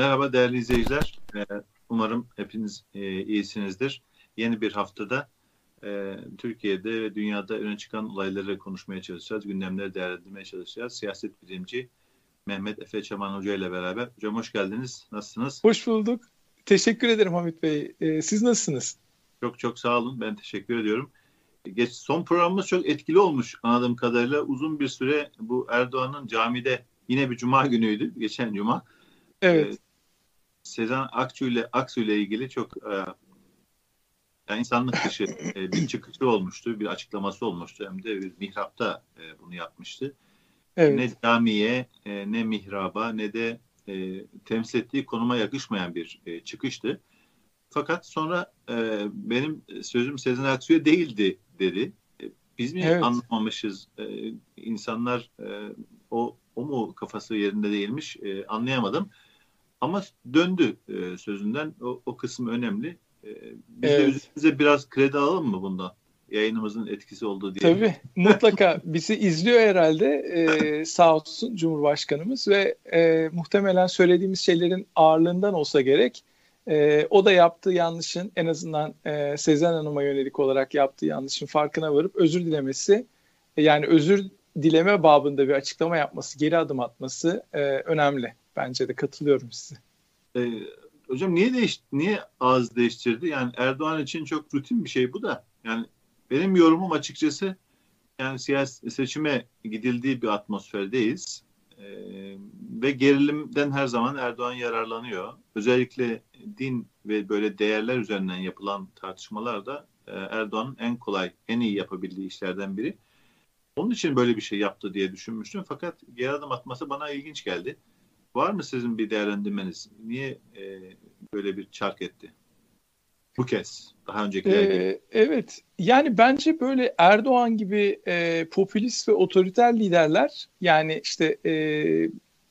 Merhaba değerli izleyiciler. Ee, umarım hepiniz e, iyisinizdir. Yeni bir haftada e, Türkiye'de ve dünyada öne çıkan olayları konuşmaya çalışacağız. Gündemleri değerlendirmeye çalışacağız. Siyaset bilimci Mehmet Efe Çaman Hoca ile beraber. Hocam hoş geldiniz. Nasılsınız? Hoş bulduk. Teşekkür ederim Hamit Bey. Ee, siz nasılsınız? Çok çok sağ olun. Ben teşekkür ediyorum. Geç, son programımız çok etkili olmuş anladığım kadarıyla. Uzun bir süre bu Erdoğan'ın camide yine bir cuma günüydü. Geçen cuma. Evet. Sezen Aksu ile Aksu ile ilgili çok e, yani insanlık dışı e, bir çıkışı olmuştu, bir açıklaması olmuştu. Hem de bir mihrapta e, bunu yapmıştı. Evet. Ne camiye, e, ne mihraba, ne de e, temsil ettiği konuma yakışmayan bir e, çıkıştı. Fakat sonra e, benim sözüm Sezen Aksu'ya değildi dedi. E, biz mi evet. anlamamışız? E, insanlar e, o o mu kafası yerinde değilmiş e, anlayamadım. Ama döndü e, sözünden. O, o kısım önemli. E, biz evet. de üzerimize biraz kredi alalım mı bundan? Yayınımızın etkisi olduğu diye. Tabii mutlaka bizi izliyor herhalde ee, sağ olsun Cumhurbaşkanımız ve e, muhtemelen söylediğimiz şeylerin ağırlığından olsa gerek e, o da yaptığı yanlışın en azından e, Sezen Hanım'a yönelik olarak yaptığı yanlışın farkına varıp özür dilemesi yani özür dileme babında bir açıklama yapması, geri adım atması e, önemli. Bence de katılıyorum size. Ee, hocam niye değiş niye ağız değiştirdi? Yani Erdoğan için çok rutin bir şey bu da. Yani benim yorumum açıkçası yani siyasi seçime gidildiği bir atmosferdeyiz. Ee, ve gerilimden her zaman Erdoğan yararlanıyor. Özellikle din ve böyle değerler üzerinden yapılan tartışmalarda e, Erdoğan'ın en kolay, en iyi yapabildiği işlerden biri. Onun için böyle bir şey yaptı diye düşünmüştüm. Fakat geri adım atması bana ilginç geldi. Var mı sizin bir değerlendirmeniz? Niye e, böyle bir çark etti? Bu kez. Daha öncekiler ee, gibi. Evet. Yani bence böyle Erdoğan gibi e, popülist ve otoriter liderler yani işte e,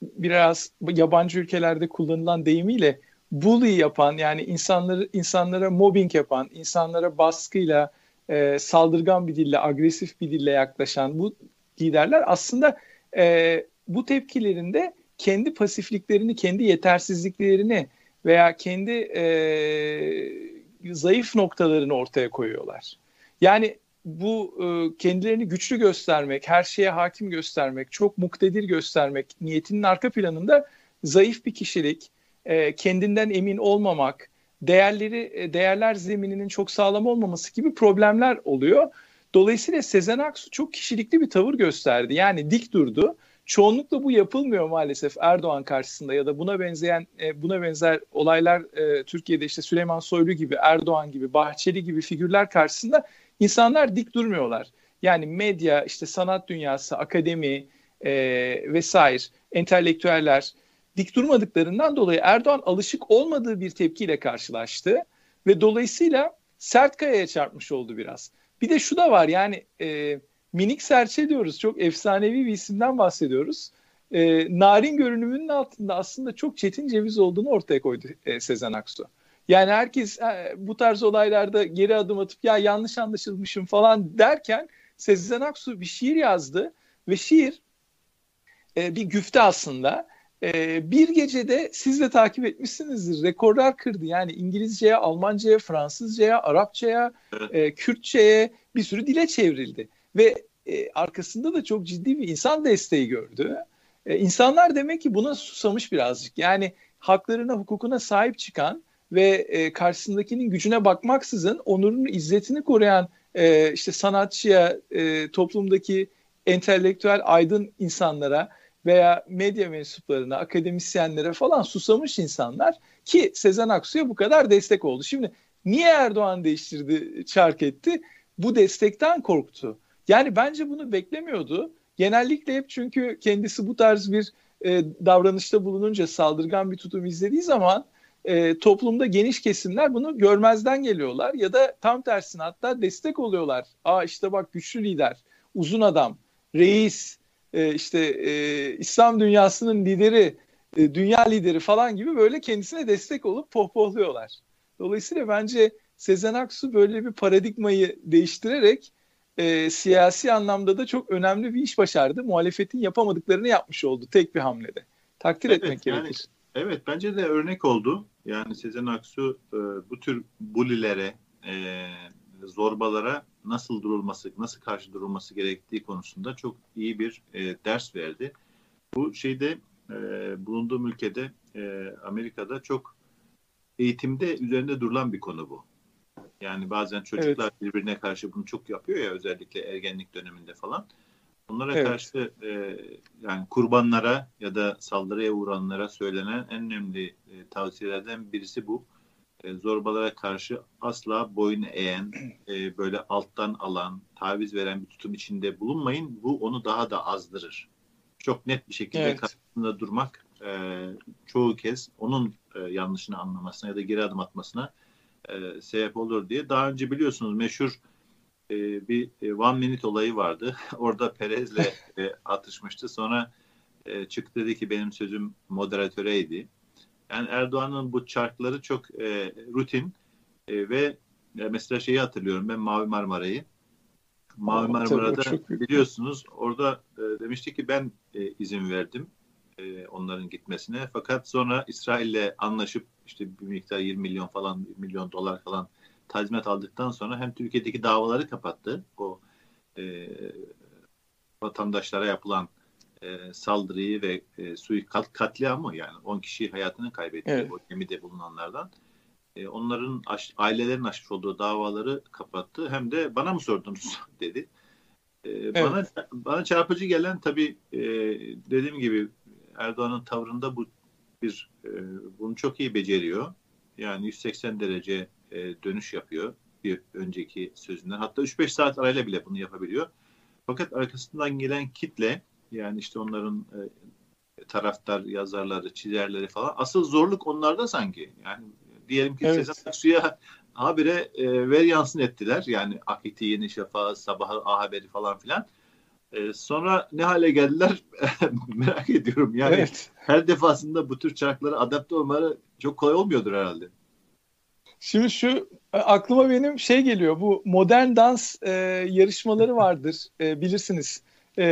biraz yabancı ülkelerde kullanılan deyimiyle bully yapan yani insanları insanlara mobbing yapan, insanlara baskıyla e, saldırgan bir dille, agresif bir dille yaklaşan bu liderler aslında e, bu tepkilerinde kendi pasifliklerini, kendi yetersizliklerini veya kendi e, zayıf noktalarını ortaya koyuyorlar. Yani bu e, kendilerini güçlü göstermek, her şeye hakim göstermek, çok muktedir göstermek niyetinin arka planında zayıf bir kişilik, e, kendinden emin olmamak, değerleri e, değerler zemininin çok sağlam olmaması gibi problemler oluyor. Dolayısıyla Sezen Aksu çok kişilikli bir tavır gösterdi. Yani dik durdu. Çoğunlukla bu yapılmıyor maalesef Erdoğan karşısında ya da buna benzeyen e, buna benzer olaylar e, Türkiye'de işte Süleyman Soylu gibi, Erdoğan gibi, Bahçeli gibi figürler karşısında insanlar dik durmuyorlar. Yani medya, işte sanat dünyası, akademi e, vesaire, entelektüeller dik durmadıklarından dolayı Erdoğan alışık olmadığı bir tepkiyle karşılaştı ve dolayısıyla sert kayaya çarpmış oldu biraz. Bir de şu da var yani e, minik serçe diyoruz çok efsanevi bir isimden bahsediyoruz. E, narin görünümünün altında aslında çok çetin ceviz olduğunu ortaya koydu e, Sezen Aksu. Yani herkes e, bu tarz olaylarda geri adım atıp ya yanlış anlaşılmışım falan derken Sezen Aksu bir şiir yazdı ve şiir e, bir güfte aslında e, bir gecede siz de takip etmişsinizdir. Rekorlar kırdı. Yani İngilizceye, Almanca'ya, Fransızca'ya, Arapça'ya, e, Kürtçe'ye bir sürü dile çevrildi. Ve e, arkasında da çok ciddi bir insan desteği gördü. E, insanlar demek ki buna susamış birazcık. Yani haklarına, hukukuna sahip çıkan ve e, karşısındakinin gücüne bakmaksızın onurunu, izzetini koruyan e, işte sanatçıya, e, toplumdaki entelektüel aydın insanlara veya medya mensuplarına, akademisyenlere falan susamış insanlar ki Sezen Aksu'ya bu kadar destek oldu. Şimdi niye Erdoğan değiştirdi, çark etti? Bu destekten korktu. Yani bence bunu beklemiyordu. Genellikle hep çünkü kendisi bu tarz bir e, davranışta bulununca saldırgan bir tutum izlediği zaman e, toplumda geniş kesimler bunu görmezden geliyorlar ya da tam tersine hatta destek oluyorlar. Aa işte bak güçlü lider, uzun adam, reis, e, işte e, İslam dünyasının lideri, e, dünya lideri falan gibi böyle kendisine destek olup pohpohluyorlar. Dolayısıyla bence Sezen Aksu böyle bir paradigmayı değiştirerek e, siyasi anlamda da çok önemli bir iş başardı. Muhalefetin yapamadıklarını yapmış oldu tek bir hamlede. Takdir evet, etmek yani, gerekir. Evet bence de örnek oldu. Yani Sezen Aksu e, bu tür bulilere, e, zorbalara nasıl durulması, nasıl karşı durulması gerektiği konusunda çok iyi bir e, ders verdi. Bu şeyde e, bulunduğum ülkede e, Amerika'da çok eğitimde üzerinde durulan bir konu bu. Yani bazen çocuklar evet. birbirine karşı bunu çok yapıyor ya özellikle ergenlik döneminde falan. Onlara evet. karşı e, yani kurbanlara ya da saldırıya uğranlara söylenen en önemli e, tavsiyelerden birisi bu. E, zorbalara karşı asla boyun eğen, e, böyle alttan alan, taviz veren bir tutum içinde bulunmayın. Bu onu daha da azdırır. Çok net bir şekilde evet. karşısında durmak e, çoğu kez onun e, yanlışını anlamasına ya da geri adım atmasına e, sebep olur diye. Daha önce biliyorsunuz meşhur e, bir e, one minute olayı vardı. Orada Perez'le e, atışmıştı. Sonra e, çıktı dedi ki benim sözüm moderatöreydi. Yani Erdoğan'ın bu çarkları çok e, rutin e, ve e, mesela şeyi hatırlıyorum ben Mavi Marmara'yı. Mavi Marmara'da biliyorsunuz orada e, demişti ki ben e, izin verdim onların gitmesine. Fakat sonra İsrail'le anlaşıp işte bir miktar 20 milyon falan 1 milyon dolar falan tazminat aldıktan sonra hem Türkiye'deki davaları kapattı. O e, vatandaşlara yapılan e, saldırıyı ve e, suikast katliamı yani 10 kişi hayatını kaybetti evet. o gemide bulunanlardan. E, onların aş, ailelerin açmış olduğu davaları kapattı. Hem de bana mı sordunuz dedi. E, evet. Bana bana çarpıcı gelen tabii e, dediğim gibi Erdoğan'ın tavrında bu bir e, bunu çok iyi beceriyor. Yani 180 derece e, dönüş yapıyor bir önceki sözünden. Hatta 3-5 saat arayla bile bunu yapabiliyor. Fakat arkasından gelen kitle yani işte onların e, taraftar yazarları, çizerleri falan asıl zorluk onlarda sanki. Yani diyelim ki evet. Sezen Aksu'ya habire e, ver yansın ettiler. Yani Akit'i, Yeni Şafak, Sabahı, A Haberi falan filan. E, sonra ne hale geldiler merak ediyorum. Yani evet. her defasında bu tür çarklara adapte olmaları çok kolay olmuyordur herhalde. Şimdi şu e, aklıma benim şey geliyor. Bu modern dans e, yarışmaları vardır e, bilirsiniz. E,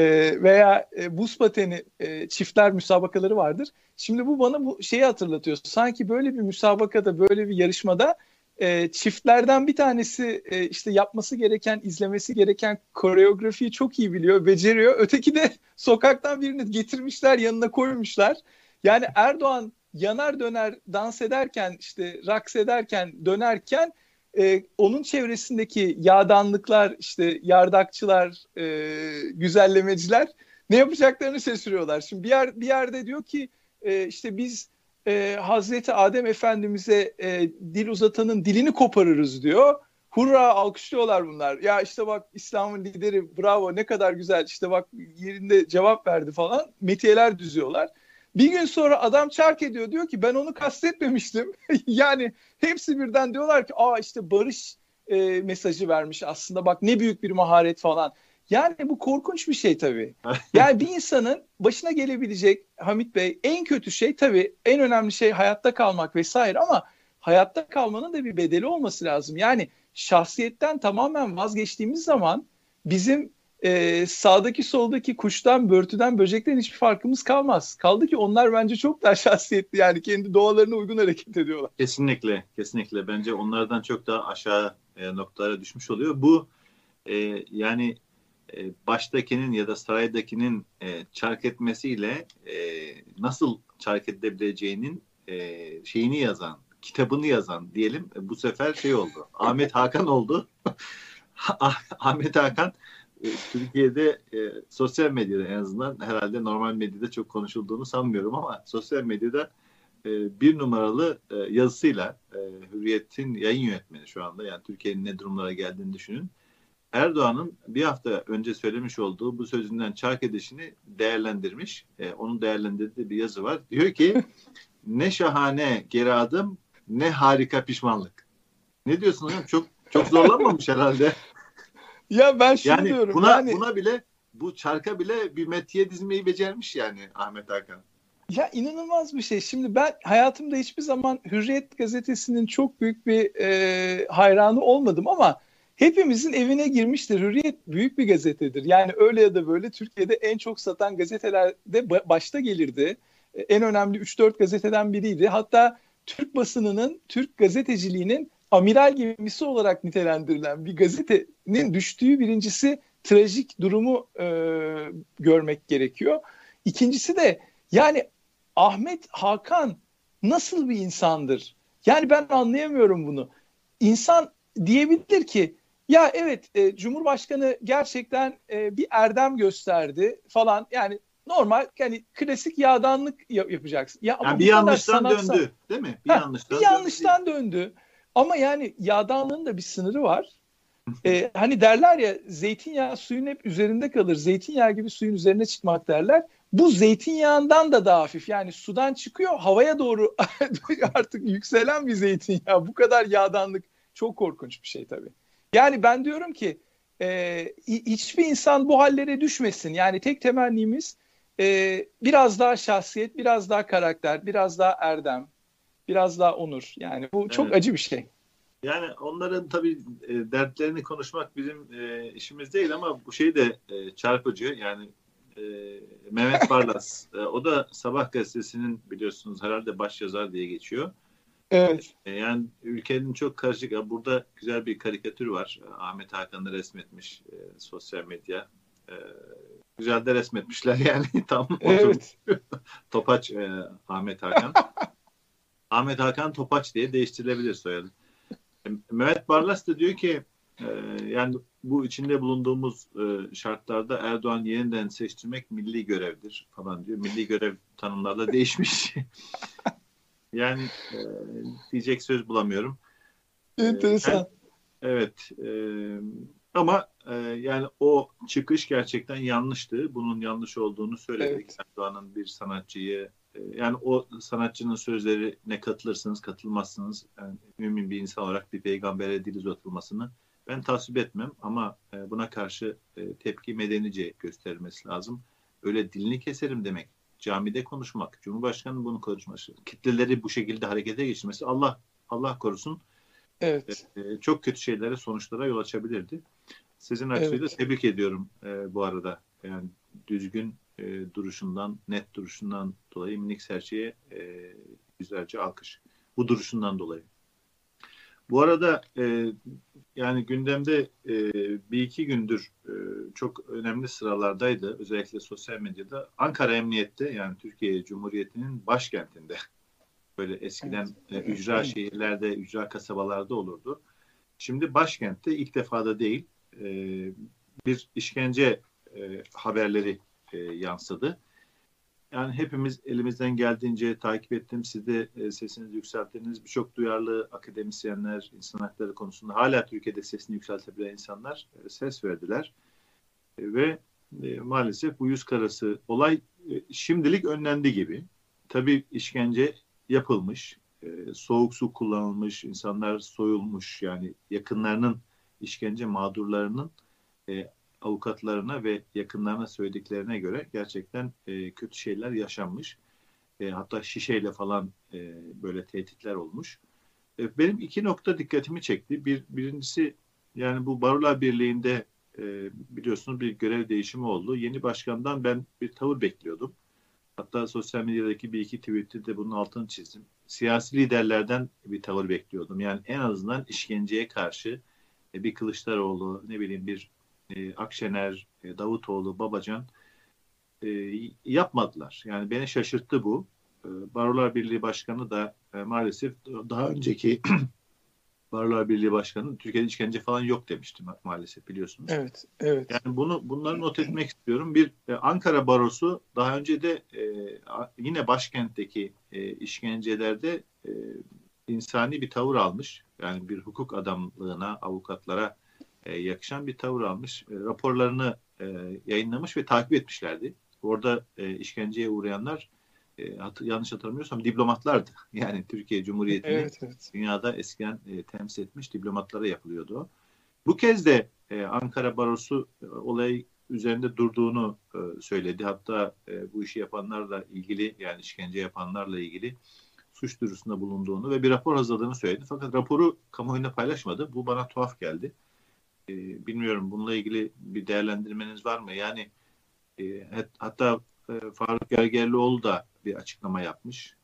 veya e, buz pateni e, çiftler müsabakaları vardır. Şimdi bu bana bu şeyi hatırlatıyor. Sanki böyle bir müsabakada, böyle bir yarışmada e, çiftlerden bir tanesi e, işte yapması gereken, izlemesi gereken koreografiyi çok iyi biliyor, beceriyor. Öteki de sokaktan birini getirmişler, yanına koymuşlar. Yani Erdoğan yanar döner dans ederken işte raks ederken dönerken e, onun çevresindeki yağdanlıklar işte yardakçılar e, güzellemeciler ne yapacaklarını şaşırıyorlar. Şimdi bir yer bir yerde diyor ki e, işte biz e, Hazreti Adem Efendimiz'e e, dil uzatanın dilini koparırız diyor. Hurra alkışlıyorlar bunlar. Ya işte bak İslam'ın lideri bravo ne kadar güzel işte bak yerinde cevap verdi falan. Metiyeler düzüyorlar. Bir gün sonra adam çark ediyor diyor ki ben onu kastetmemiştim. yani hepsi birden diyorlar ki aa işte barış e, mesajı vermiş aslında bak ne büyük bir maharet falan. Yani bu korkunç bir şey tabii. Yani bir insanın başına gelebilecek Hamit Bey en kötü şey tabii en önemli şey hayatta kalmak vesaire ama hayatta kalmanın da bir bedeli olması lazım. Yani şahsiyetten tamamen vazgeçtiğimiz zaman bizim e, sağdaki soldaki kuştan, börtüden, böcekten hiçbir farkımız kalmaz. Kaldı ki onlar bence çok daha şahsiyetli yani kendi doğalarına uygun hareket ediyorlar. Kesinlikle, kesinlikle. Bence onlardan çok daha aşağı e, noktalara düşmüş oluyor. Bu e, yani e, baştakinin ya da saraydakinin e, çark etmesiyle e, nasıl çark edilebileceğinin e, şeyini yazan, kitabını yazan diyelim e, bu sefer şey oldu. Ahmet Hakan oldu. Ahmet Hakan e, Türkiye'de e, sosyal medyada en azından herhalde normal medyada çok konuşulduğunu sanmıyorum ama sosyal medyada e, bir numaralı e, yazısıyla e, Hürriyet'in yayın yönetmeni şu anda yani Türkiye'nin ne durumlara geldiğini düşünün. Erdoğan'ın bir hafta önce söylemiş olduğu bu sözünden çark edişini değerlendirmiş. E, onun değerlendirdiği bir yazı var. Diyor ki ne şahane geri adım ne harika pişmanlık. Ne diyorsun hocam? Çok çok zorlanmamış herhalde. Ya ben şunu yani diyorum. Buna, yani buna bile bu çarka bile bir metiye dizmeyi becermiş yani Ahmet Hakan. Ya inanılmaz bir şey. Şimdi ben hayatımda hiçbir zaman Hürriyet gazetesinin çok büyük bir e, hayranı olmadım ama hepimizin evine girmiştir. Hürriyet büyük bir gazetedir. Yani öyle ya da böyle Türkiye'de en çok satan gazetelerde başta gelirdi. en önemli 3-4 gazeteden biriydi. Hatta Türk basınının, Türk gazeteciliğinin amiral gemisi olarak nitelendirilen bir gazetenin düştüğü birincisi trajik durumu e, görmek gerekiyor. İkincisi de yani Ahmet Hakan nasıl bir insandır? Yani ben anlayamıyorum bunu. İnsan diyebilir ki ya evet e, Cumhurbaşkanı gerçekten e, bir erdem gösterdi falan. Yani normal yani klasik yağdanlık yap- yapacaksın. Ya yani bir yanlıştan sanatsal... döndü değil mi? Bir ha, yanlıştan, bir yanlıştan döndü. döndü. Ama yani yağdanlığın da bir sınırı var. ee, hani derler ya zeytinyağı suyun hep üzerinde kalır. Zeytinyağı gibi suyun üzerine çıkmak derler. Bu zeytinyağından da daha hafif. Yani sudan çıkıyor havaya doğru artık yükselen bir zeytinyağı. Bu kadar yağdanlık çok korkunç bir şey tabii. Yani ben diyorum ki e, hiçbir insan bu hallere düşmesin. Yani tek temennimiz e, biraz daha şahsiyet, biraz daha karakter, biraz daha erdem, biraz daha onur. Yani bu çok acı bir şey. Yani onların tabii e, dertlerini konuşmak bizim e, işimiz değil ama bu şey de e, çarpıcı. Yani e, Mehmet Barlas, e, o da Sabah gazetesinin biliyorsunuz herhalde baş yazar diye geçiyor. Evet. E, yani ülkenin çok karışık. Burada güzel bir karikatür var. E, Ahmet Hakan'ı resmetmiş e, sosyal medya. E, güzel de resmetmişler yani. Tam evet. Topaç e, Ahmet Hakan. Ahmet Hakan Topaç diye değiştirilebilir soyadı. E, Mehmet Barlas da diyor ki e, yani bu içinde bulunduğumuz e, şartlarda Erdoğan yeniden seçtirmek milli görevdir falan diyor. Milli görev tanımlarda değişmiş. Yani e, diyecek söz bulamıyorum. Enteresan. Yani, evet. E, ama e, yani o çıkış gerçekten yanlıştı. Bunun yanlış olduğunu söyledik. Evet. Erdoğan'ın bir sanatçıyı e, yani o sanatçının sözlerine katılırsınız, katılmazsınız. Yani mümin bir insan olarak bir peygambere dil uzatılmasını ben tasvip etmem ama e, buna karşı e, tepki medenice gösterilmesi lazım. Öyle dilini keserim demek, camide konuşmak, Cumhurbaşkanı'nın bunu konuşması, kitleleri bu şekilde harekete geçirmesi Allah Allah korusun. Evet. E, çok kötü şeylere, sonuçlara yol açabilirdi. Sizin Aksu'yu evet. da tebrik ediyorum e, bu arada. Yani düzgün e, duruşundan, net duruşundan dolayı Minik Serçe'ye e, yüzlerce alkış. Bu duruşundan dolayı. Bu arada e, yani gündemde e, bir iki gündür e, çok önemli sıralardaydı. Özellikle sosyal medyada. Ankara Emniyet'te yani Türkiye Cumhuriyeti'nin başkentinde böyle eskiden evet. e, ücra şehirlerde, ücra kasabalarda olurdu. Şimdi başkentte ilk defa da değil e, bir işkence e, haberleri e, yansıdı. Yani hepimiz elimizden geldiğince takip ettim. Siz de e, sesinizi yükselttiniz. Birçok duyarlı akademisyenler, insan hakları konusunda hala Türkiye'de sesini yükseltebilen insanlar e, ses verdiler. E, ve e, maalesef bu yüz karası olay e, şimdilik önlendi gibi. Tabii işkence yapılmış, e, soğuk su kullanılmış, insanlar soyulmuş. Yani yakınlarının işkence mağdurlarının e, avukatlarına ve yakınlarına söylediklerine göre gerçekten e, kötü şeyler yaşanmış. E, hatta şişeyle falan e, böyle tehditler olmuş. E, benim iki nokta dikkatimi çekti. Bir birincisi yani bu Barolar Birliği'nde e, biliyorsunuz bir görev değişimi oldu. Yeni başkandan ben bir tavır bekliyordum. Hatta sosyal medyadaki bir iki tweette de bunun altını çizdim. Siyasi liderlerden bir tavır bekliyordum. Yani en azından işkenceye karşı e, bir Kılıçdaroğlu, ne bileyim bir e, Akşener, e, Davutoğlu, Babacan e, yapmadılar. Yani beni şaşırttı bu. E, Barolar Birliği Başkanı da e, maalesef daha önceki Barolar Birliği Başkanı Türkiye'de işkence falan yok demişti maalesef biliyorsunuz. Evet, evet. Yani bunu bunları not etmek istiyorum. Bir e, Ankara Barosu daha önce de e, yine başkentteki e, işkencelerde e, insani bir tavır almış. Yani bir hukuk adamlığına, avukatlara e, yakışan bir tavır almış. E, raporlarını e, yayınlamış ve takip etmişlerdi. Orada e, işkenceye uğrayanlar e, hat, yanlış hatırlamıyorsam diplomatlardı. Yani Türkiye Cumhuriyeti'ni evet, evet. dünyada eskiden e, temsil etmiş diplomatlara yapılıyordu o. Bu kez de e, Ankara Barosu e, olay üzerinde durduğunu e, söyledi. Hatta e, bu işi yapanlarla ilgili yani işkence yapanlarla ilgili suç duyurusunda bulunduğunu ve bir rapor hazırladığını söyledi. Fakat raporu kamuoyunda paylaşmadı. Bu bana tuhaf geldi. E, bilmiyorum bununla ilgili bir değerlendirmeniz var mı? Yani e, hatta e, Faruk Gergerlioğlu da bir açıklama yapmış.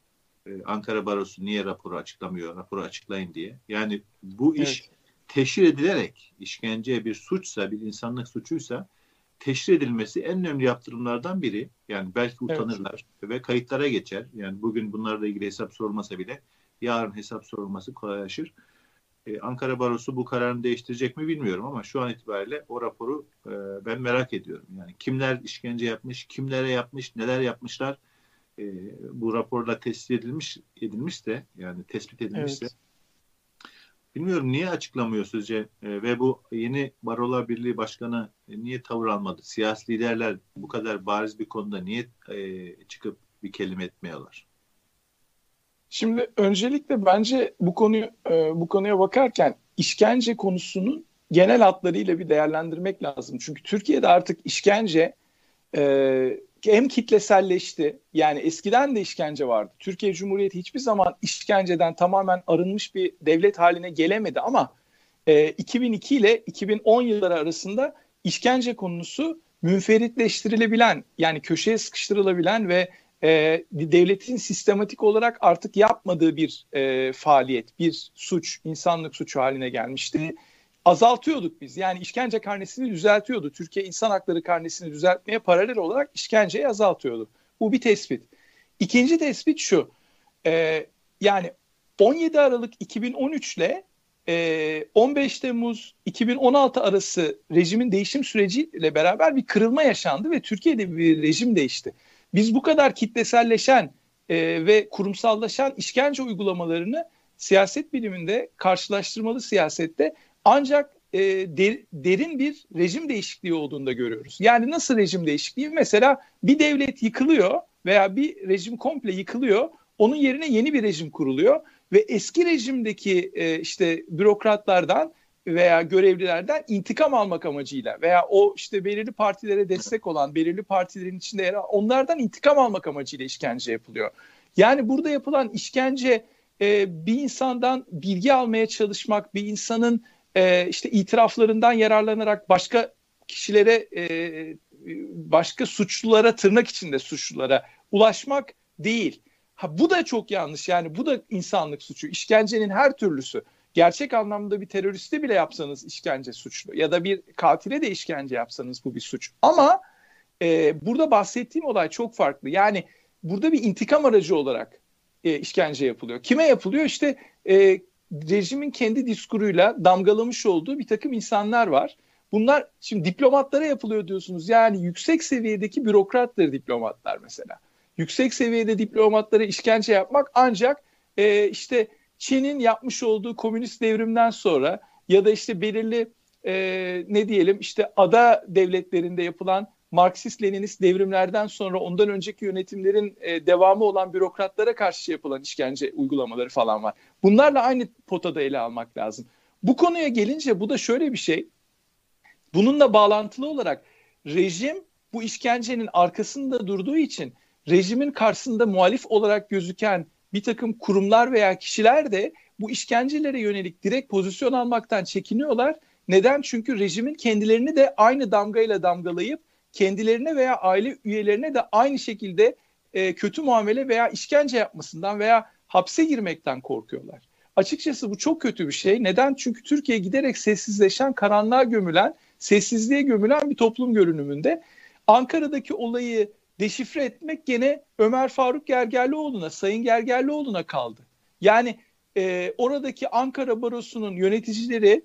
Ee, Ankara Barosu niye raporu açıklamıyor, raporu açıklayın diye. Yani bu iş evet. teşhir edilerek işkence bir suçsa, bir insanlık suçuysa teşhir edilmesi en önemli yaptırımlardan biri. Yani belki utanırlar evet. ve kayıtlara geçer. Yani bugün bunlarla ilgili hesap sorulmasa bile yarın hesap sorulması kolaylaşır. Ee, Ankara Barosu bu kararını değiştirecek mi bilmiyorum ama şu an itibariyle o raporu e, ben merak ediyorum. Yani kimler işkence yapmış, kimlere yapmış, neler yapmışlar e, bu raporla tespit edilmiş edilmiş de yani tespit edilmişse evet. bilmiyorum niye açıklamıyor sizce e, ve bu yeni Barolar Birliği Başkanı e, niye tavır almadı? Siyasi liderler bu kadar bariz bir konuda niye e, çıkıp bir kelime etmiyorlar? Şimdi öncelikle bence bu konuyu e, bu konuya bakarken işkence konusunun genel hatlarıyla bir değerlendirmek lazım. Çünkü Türkiye'de artık işkence e, hem kitleselleşti. Yani eskiden de işkence vardı. Türkiye Cumhuriyeti hiçbir zaman işkenceden tamamen arınmış bir devlet haline gelemedi ama e, 2002 ile 2010 yılları arasında işkence konusu münferitleştirilebilen yani köşeye sıkıştırılabilen ve e, devletin sistematik olarak artık yapmadığı bir e, faaliyet, bir suç, insanlık suçu haline gelmişti. Azaltıyorduk biz. Yani işkence karnesini düzeltiyordu. Türkiye insan hakları karnesini düzeltmeye paralel olarak işkenceyi azaltıyordu. Bu bir tespit. İkinci tespit şu. E, yani 17 Aralık 2013 ile e, 15 Temmuz 2016 arası rejimin değişim süreciyle beraber bir kırılma yaşandı ve Türkiye'de bir rejim değişti. Biz bu kadar kitleselleşen e, ve kurumsallaşan işkence uygulamalarını siyaset biliminde, karşılaştırmalı siyasette ancak e, der, derin bir rejim değişikliği olduğunu da görüyoruz. Yani nasıl rejim değişikliği? Mesela bir devlet yıkılıyor veya bir rejim komple yıkılıyor. Onun yerine yeni bir rejim kuruluyor ve eski rejimdeki e, işte bürokratlardan veya görevlilerden intikam almak amacıyla veya o işte belirli partilere destek olan, belirli partilerin içinde yer onlardan intikam almak amacıyla işkence yapılıyor. Yani burada yapılan işkence e, bir insandan bilgi almaya çalışmak, bir insanın e, işte itiraflarından yararlanarak başka kişilere, e, başka suçlulara, tırnak içinde suçlulara ulaşmak değil. Ha, bu da çok yanlış yani bu da insanlık suçu. İşkencenin her türlüsü gerçek anlamda bir teröriste bile yapsanız işkence suçlu ya da bir katile de işkence yapsanız bu bir suç. Ama e, burada bahsettiğim olay çok farklı. Yani burada bir intikam aracı olarak e, işkence yapılıyor. Kime yapılıyor? İşte e, rejimin kendi diskuruyla damgalamış olduğu bir takım insanlar var. Bunlar şimdi diplomatlara yapılıyor diyorsunuz. Yani yüksek seviyedeki bürokrattır diplomatlar mesela. Yüksek seviyede diplomatlara işkence yapmak ancak e, işte Çin'in yapmış olduğu komünist devrimden sonra ya da işte belirli e, ne diyelim işte ada devletlerinde yapılan Marksist-Leninist devrimlerden sonra ondan önceki yönetimlerin e, devamı olan bürokratlara karşı yapılan işkence uygulamaları falan var. Bunlarla aynı potada ele almak lazım. Bu konuya gelince bu da şöyle bir şey. Bununla bağlantılı olarak rejim bu işkencenin arkasında durduğu için rejimin karşısında muhalif olarak gözüken bir takım kurumlar veya kişiler de bu işkencelere yönelik direkt pozisyon almaktan çekiniyorlar. Neden? Çünkü rejimin kendilerini de aynı damgayla damgalayıp kendilerine veya aile üyelerine de aynı şekilde e, kötü muamele veya işkence yapmasından veya hapse girmekten korkuyorlar. Açıkçası bu çok kötü bir şey. Neden? Çünkü Türkiye giderek sessizleşen, karanlığa gömülen, sessizliğe gömülen bir toplum görünümünde. Ankara'daki olayı deşifre etmek gene Ömer Faruk Gergerlioğlu'na, Sayın Gergerlioğlu'na kaldı. Yani e, oradaki Ankara Barosu'nun yöneticileri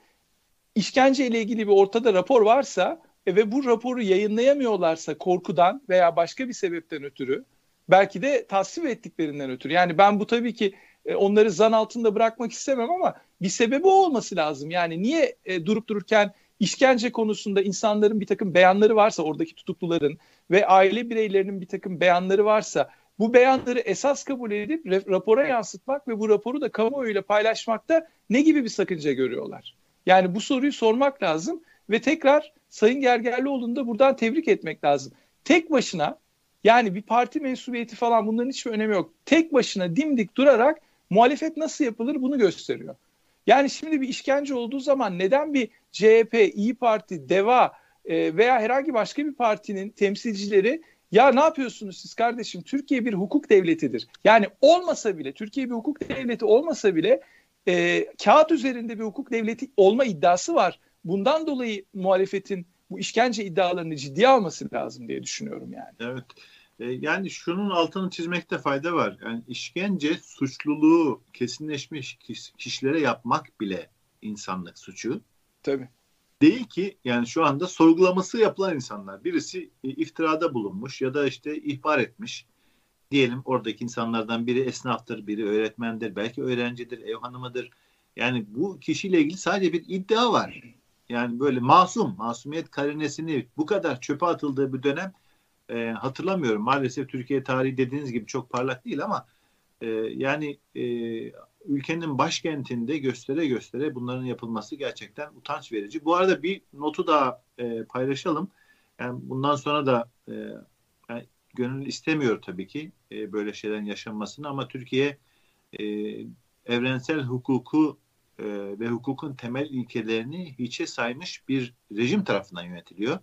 işkence ile ilgili bir ortada rapor varsa e, ve bu raporu yayınlayamıyorlarsa korkudan veya başka bir sebepten ötürü belki de tasvip ettiklerinden ötürü. Yani ben bu tabii ki e, onları zan altında bırakmak istemem ama bir sebebi olması lazım. Yani niye e, durup dururken işkence konusunda insanların bir takım beyanları varsa oradaki tutukluların ve aile bireylerinin bir takım beyanları varsa bu beyanları esas kabul edip rapora yansıtmak ve bu raporu da kamuoyuyla paylaşmakta ne gibi bir sakınca görüyorlar? Yani bu soruyu sormak lazım ve tekrar Sayın Gergerlioğlu'nu da buradan tebrik etmek lazım. Tek başına yani bir parti mensubiyeti falan bunların hiçbir önemi yok. Tek başına dimdik durarak muhalefet nasıl yapılır bunu gösteriyor. Yani şimdi bir işkence olduğu zaman neden bir CHP, İyi Parti, DEVA e, veya herhangi başka bir partinin temsilcileri Ya ne yapıyorsunuz siz kardeşim? Türkiye bir hukuk devletidir. Yani olmasa bile, Türkiye bir hukuk devleti olmasa bile e, kağıt üzerinde bir hukuk devleti olma iddiası var. Bundan dolayı muhalefetin bu işkence iddialarını ciddiye alması lazım diye düşünüyorum yani. Evet. E, yani şunun altını çizmekte fayda var. Yani işkence suçluluğu kesinleşmiş kişilere yapmak bile insanlık suçu. Tabii. Değil ki yani şu anda sorgulaması yapılan insanlar. Birisi e, iftirada bulunmuş ya da işte ihbar etmiş. Diyelim oradaki insanlardan biri esnaftır, biri öğretmendir, belki öğrencidir, ev hanımıdır. Yani bu kişiyle ilgili sadece bir iddia var. Yani böyle masum, masumiyet karinesini bu kadar çöpe atıldığı bir dönem e, hatırlamıyorum. Maalesef Türkiye tarihi dediğiniz gibi çok parlak değil ama e, yani e, ülkenin başkentinde göstere göstere bunların yapılması gerçekten utanç verici. Bu arada bir notu daha e, paylaşalım. Yani bundan sonra da e, yani gönül istemiyor tabii ki e, böyle şeylerin yaşanmasını ama Türkiye e, evrensel hukuku e, ve hukukun temel ilkelerini hiçe saymış bir rejim tarafından yönetiliyor.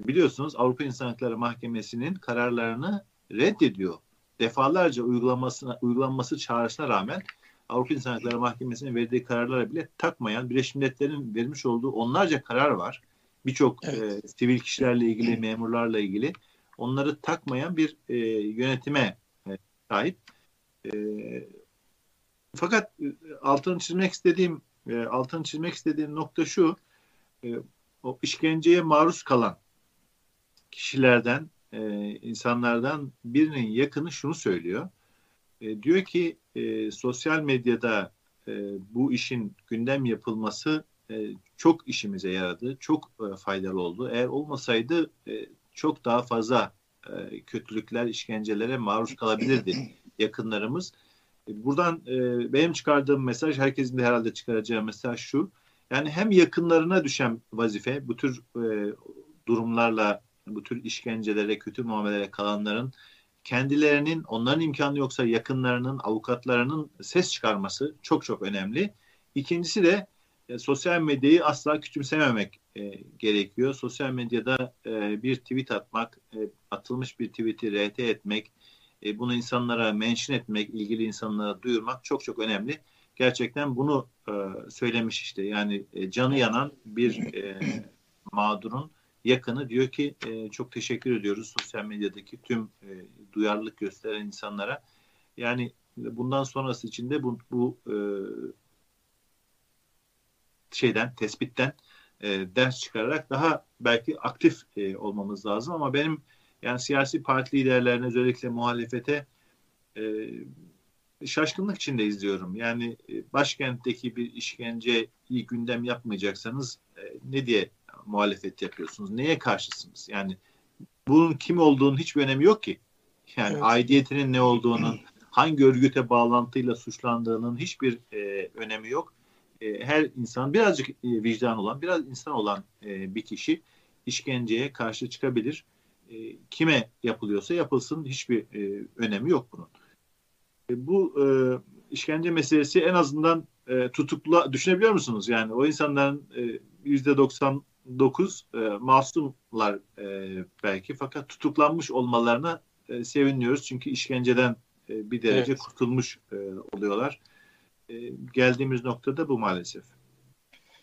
Biliyorsunuz Avrupa İnsan Hakları Mahkemesi'nin kararlarını reddediyor. Defalarca uygulamasına, uygulanması çağrısına rağmen Avrupa İnsan Hakları Mahkemesi'nin verdiği kararlara bile takmayan Birleşmiş Milletler'in vermiş olduğu onlarca karar var. Birçok evet. e, sivil kişilerle ilgili, memurlarla ilgili onları takmayan bir e, yönetime e, sahip. E, fakat e, altını çizmek istediğim e, altını çizmek istediğim nokta şu. E, o işkenceye maruz kalan kişilerden, e, insanlardan birinin yakını şunu söylüyor. E, diyor ki e, sosyal medyada e, bu işin gündem yapılması e, çok işimize yaradı, çok e, faydalı oldu. Eğer olmasaydı e, çok daha fazla e, kötülükler, işkencelere maruz kalabilirdi yakınlarımız. E, buradan e, benim çıkardığım mesaj, herkesin de herhalde çıkaracağı mesaj şu. Yani hem yakınlarına düşen vazife, bu tür e, durumlarla, bu tür işkencelere, kötü muamelelere kalanların kendilerinin, onların imkanı yoksa yakınlarının, avukatlarının ses çıkarması çok çok önemli. İkincisi de e, sosyal medyayı asla küçümsememek e, gerekiyor. Sosyal medyada e, bir tweet atmak, e, atılmış bir tweet'i RT etmek, e, bunu insanlara mention etmek, ilgili insanlara duyurmak çok çok önemli. Gerçekten bunu e, söylemiş işte. Yani e, canı yanan bir e, mağdurun yakını diyor ki e, çok teşekkür ediyoruz sosyal medyadaki tüm e, duyarlılık gösteren insanlara. Yani bundan sonrası için de bu, bu e, şeyden, tespitten e, ders çıkararak daha belki aktif e, olmamız lazım ama benim yani siyasi parti liderlerine özellikle muhalefete e, şaşkınlık içinde izliyorum. Yani e, başkentteki bir işkenceyi gündem yapmayacaksanız e, ne diye muhalefet yapıyorsunuz? Neye karşısınız? Yani bunun kim olduğunun hiçbir önemi yok ki. Yani evet. aidiyetinin ne olduğunun, hangi örgüte bağlantıyla suçlandığının hiçbir e, önemi yok. E, her insan birazcık e, vicdan olan, biraz insan olan e, bir kişi işkenceye karşı çıkabilir. E, kime yapılıyorsa yapılsın hiçbir e, önemi yok bunun. E, bu e, işkence meselesi en azından e, tutukla düşünebiliyor musunuz? Yani o insanların yüzde 99 e, masumlar e, belki fakat tutuklanmış olmalarına e, seviniyoruz. Çünkü işkenceden e, bir derece evet. kurtulmuş e, oluyorlar. E, geldiğimiz noktada bu maalesef.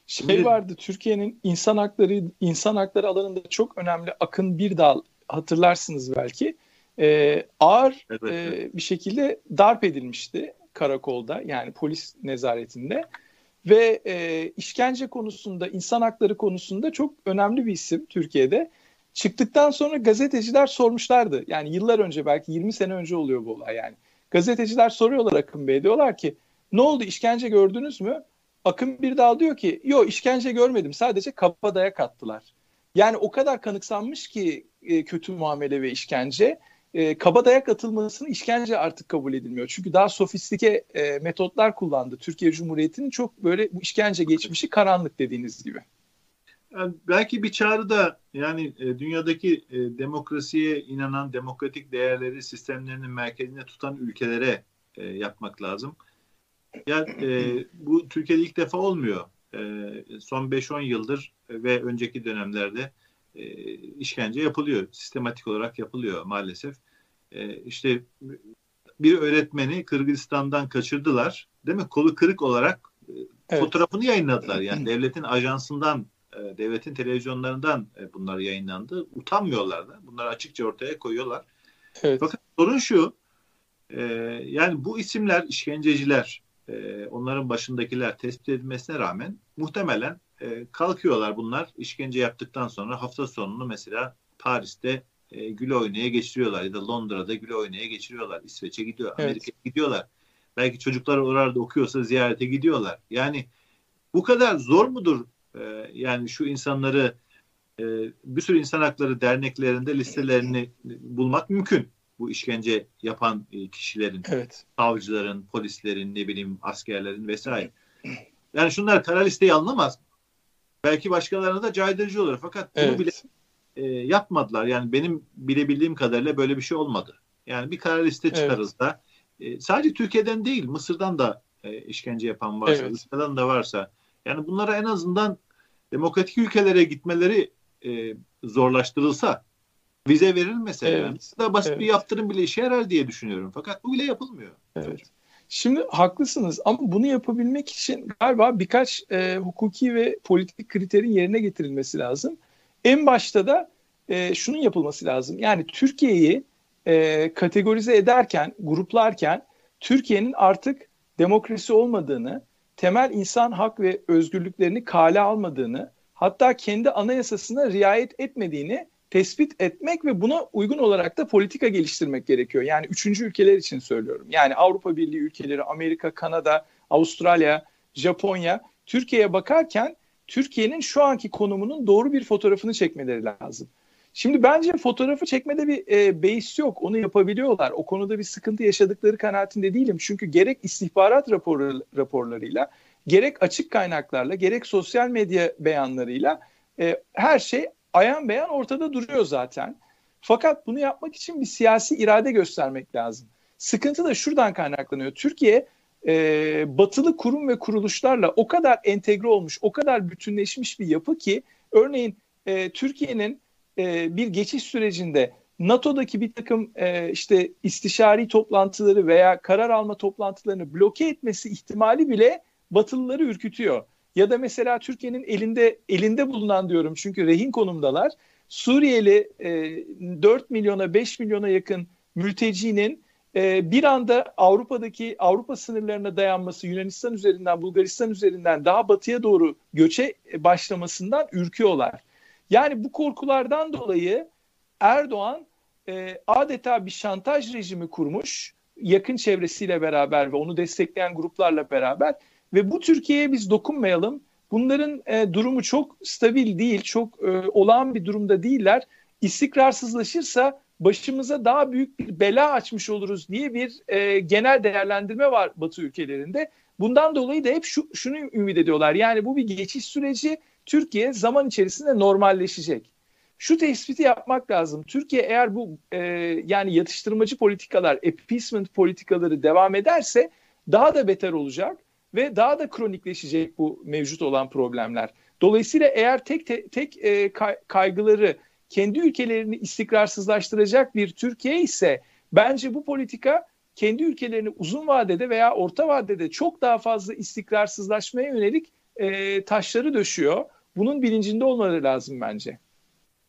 Şey Şimdi, vardı Türkiye'nin insan hakları insan hakları alanında çok önemli Akın bir dal hatırlarsınız belki. E, ağır evet, e, evet. bir şekilde darp edilmişti karakolda yani polis nezaretinde ve e, işkence konusunda, insan hakları konusunda çok önemli bir isim Türkiye'de. Çıktıktan sonra gazeteciler sormuşlardı. Yani yıllar önce belki 20 sene önce oluyor bu olay yani. Gazeteciler soruyorlar Akın Bey diyorlar ki ne oldu işkence gördünüz mü? Akın bir daha diyor ki yok işkence görmedim sadece kapa dayak attılar. Yani o kadar kanıksanmış ki e, kötü muamele ve işkence e, kaba dayak atılmasının işkence artık kabul edilmiyor. Çünkü daha sofistike e, metotlar kullandı. Türkiye Cumhuriyeti'nin çok böyle bu işkence geçmişi karanlık dediğiniz gibi. Yani belki bir çağrı da yani e, dünyadaki e, demokrasiye inanan demokratik değerleri sistemlerinin merkezine tutan ülkelere e, yapmak lazım. Ya e, bu Türkiye'de ilk defa olmuyor. E, son 5-10 yıldır ve önceki dönemlerde e, işkence yapılıyor. Sistematik olarak yapılıyor maalesef. E, işte bir öğretmeni Kırgızistan'dan kaçırdılar. Değil mi? Kolu kırık olarak e, evet. fotoğrafını yayınladılar. Yani devletin ajansından, e, devletin televizyonlarından e, bunlar yayınlandı. Utanmıyorlar da. Bunları açıkça ortaya koyuyorlar. Evet. Fakat sorun şu. E, yani bu isimler işkenceciler, e, onların başındakiler tespit edilmesine rağmen muhtemelen e, kalkıyorlar bunlar işkence yaptıktan sonra hafta sonunu mesela Paris'te e, gül oynaya geçiriyorlar ya da Londra'da gül oynaya geçiriyorlar. İsveç'e gidiyor, evet. Amerika'ya gidiyorlar. Belki çocuklar orada okuyorsa ziyarete gidiyorlar. Yani bu kadar zor mudur? E, yani şu insanları e, bir sürü insan hakları derneklerinde listelerini bulmak mümkün. Bu işkence yapan e, kişilerin, evet. savcıların, polislerin, ne bileyim askerlerin vesaire. Yani şunlar kara listeyi anlamaz. Belki başkalarına da caydırıcı olur. Fakat bunu evet. bile e, yapmadılar. Yani benim bilebildiğim kadarıyla böyle bir şey olmadı. Yani bir kara liste çıkarız evet. da e, sadece Türkiye'den değil Mısır'dan da e, işkence yapan varsa, evet. Rusya'dan da varsa yani bunlara en azından demokratik ülkelere gitmeleri e, zorlaştırılsa vize verilmese evet. yani da basit evet. bir yaptırım bile işe yarar diye düşünüyorum. Fakat bu bile yapılmıyor. Evet. Şimdi haklısınız ama bunu yapabilmek için galiba birkaç e, hukuki ve politik kriterin yerine getirilmesi lazım. En başta da e, şunun yapılması lazım. Yani Türkiye'yi e, kategorize ederken, gruplarken Türkiye'nin artık demokrasi olmadığını, temel insan hak ve özgürlüklerini kale almadığını, hatta kendi anayasasına riayet etmediğini tespit etmek ve buna uygun olarak da politika geliştirmek gerekiyor. Yani üçüncü ülkeler için söylüyorum. Yani Avrupa Birliği ülkeleri, Amerika, Kanada, Avustralya, Japonya, Türkiye'ye bakarken Türkiye'nin şu anki konumunun doğru bir fotoğrafını çekmeleri lazım. Şimdi bence fotoğrafı çekmede bir e, beis yok. Onu yapabiliyorlar. O konuda bir sıkıntı yaşadıkları kanaatinde değilim. Çünkü gerek istihbarat raporu, raporlarıyla, gerek açık kaynaklarla, gerek sosyal medya beyanlarıyla e, her şey ayan beyan ortada duruyor zaten. Fakat bunu yapmak için bir siyasi irade göstermek lazım. Sıkıntı da şuradan kaynaklanıyor. Türkiye e, batılı kurum ve kuruluşlarla o kadar entegre olmuş, o kadar bütünleşmiş bir yapı ki örneğin e, Türkiye'nin e, bir geçiş sürecinde NATO'daki bir takım e, işte istişari toplantıları veya karar alma toplantılarını bloke etmesi ihtimali bile Batılıları ürkütüyor. Ya da mesela Türkiye'nin elinde elinde bulunan diyorum çünkü rehin konumdalar. Suriyeli e, 4 milyona 5 milyona yakın mültecinin e, bir anda Avrupa'daki Avrupa sınırlarına dayanması Yunanistan üzerinden Bulgaristan üzerinden daha batıya doğru göçe başlamasından ürküyorlar. Yani bu korkulardan dolayı Erdoğan e, adeta bir şantaj rejimi kurmuş yakın çevresiyle beraber ve onu destekleyen gruplarla beraber ve bu Türkiye'ye biz dokunmayalım. Bunların e, durumu çok stabil değil, çok e, olağan bir durumda değiller. İstikrarsızlaşırsa başımıza daha büyük bir bela açmış oluruz diye bir e, genel değerlendirme var Batı ülkelerinde. Bundan dolayı da hep şu, şunu ümit ediyorlar. Yani bu bir geçiş süreci Türkiye zaman içerisinde normalleşecek. Şu tespiti yapmak lazım. Türkiye eğer bu e, yani yatıştırmacı politikalar, appeasement politikaları devam ederse daha da beter olacak ve daha da kronikleşecek bu mevcut olan problemler. Dolayısıyla eğer tek te, tek e, kaygıları kendi ülkelerini istikrarsızlaştıracak bir Türkiye ise bence bu politika kendi ülkelerini uzun vadede veya orta vadede çok daha fazla istikrarsızlaşmaya yönelik e, taşları döşüyor. Bunun bilincinde olmaları lazım bence.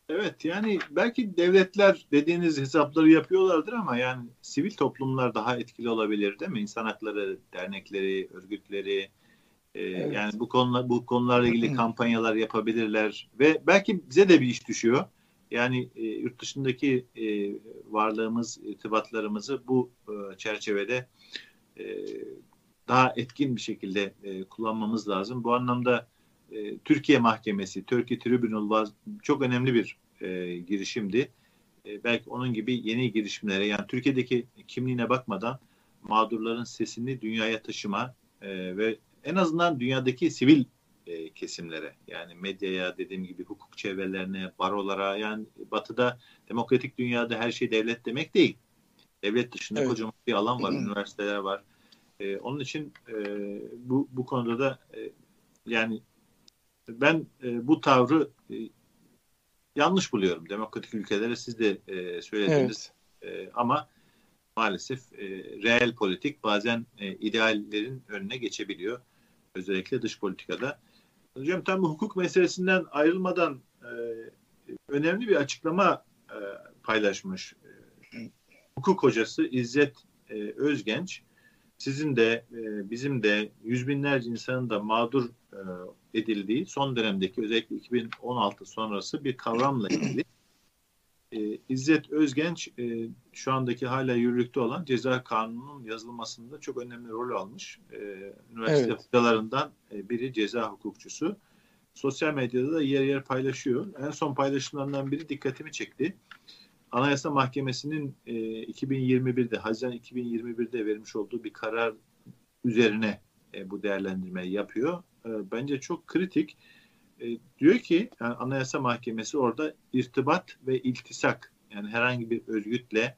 Evet yani belki devletler dediğiniz hesapları yapıyorlardır ama yani sivil toplumlar daha etkili olabilir değil mi? İnsan hakları dernekleri, örgütleri e, evet. yani bu konular bu konularla ilgili kampanyalar yapabilirler ve belki bize de bir iş düşüyor. Yani e, yurt dışındaki e, varlığımız, irtibatlarımızı bu e, çerçevede e, daha etkin bir şekilde e, kullanmamız lazım. Bu anlamda e, Türkiye Mahkemesi, Turkey Tribunal çok önemli bir e, girişimdi. E, belki onun gibi yeni girişimlere yani Türkiye'deki kimliğine bakmadan mağdurların sesini dünyaya taşıma e, ve en azından dünyadaki sivil e, kesimlere yani medyaya dediğim gibi hukuk çevrelerine, barolara yani batıda demokratik dünyada her şey devlet demek değil. Devlet dışında evet. kocaman bir alan var, üniversiteler var. E, onun için e, bu bu konuda da e, yani ben e, bu tavrı e, yanlış buluyorum. Demokratik ülkelere siz de e, söylediniz. Evet. E, ama maalesef e, reel politik bazen e, ideallerin önüne geçebiliyor. Özellikle dış politikada. Hocam tam bu hukuk meselesinden ayrılmadan e, önemli bir açıklama e, paylaşmış. Hukuk hocası İzzet e, Özgenç sizin de e, bizim de yüz binlerce insanın da mağdur e, edildiği son dönemdeki özellikle 2016 sonrası bir kavramla ilgili e, İzzet Özgenç e, şu andaki hala yürürlükte olan ceza kanununun yazılmasında çok önemli rol almış. E, üniversite evet. hocalarından e, biri ceza hukukçusu. Sosyal medyada da yer yer paylaşıyor. En son paylaşımlarından biri dikkatimi çekti. Anayasa Mahkemesi'nin e, 2021'de, Haziran 2021'de vermiş olduğu bir karar üzerine e, bu değerlendirmeyi yapıyor. E, bence çok kritik. E, diyor ki yani Anayasa Mahkemesi orada irtibat ve iltisak yani herhangi bir örgütle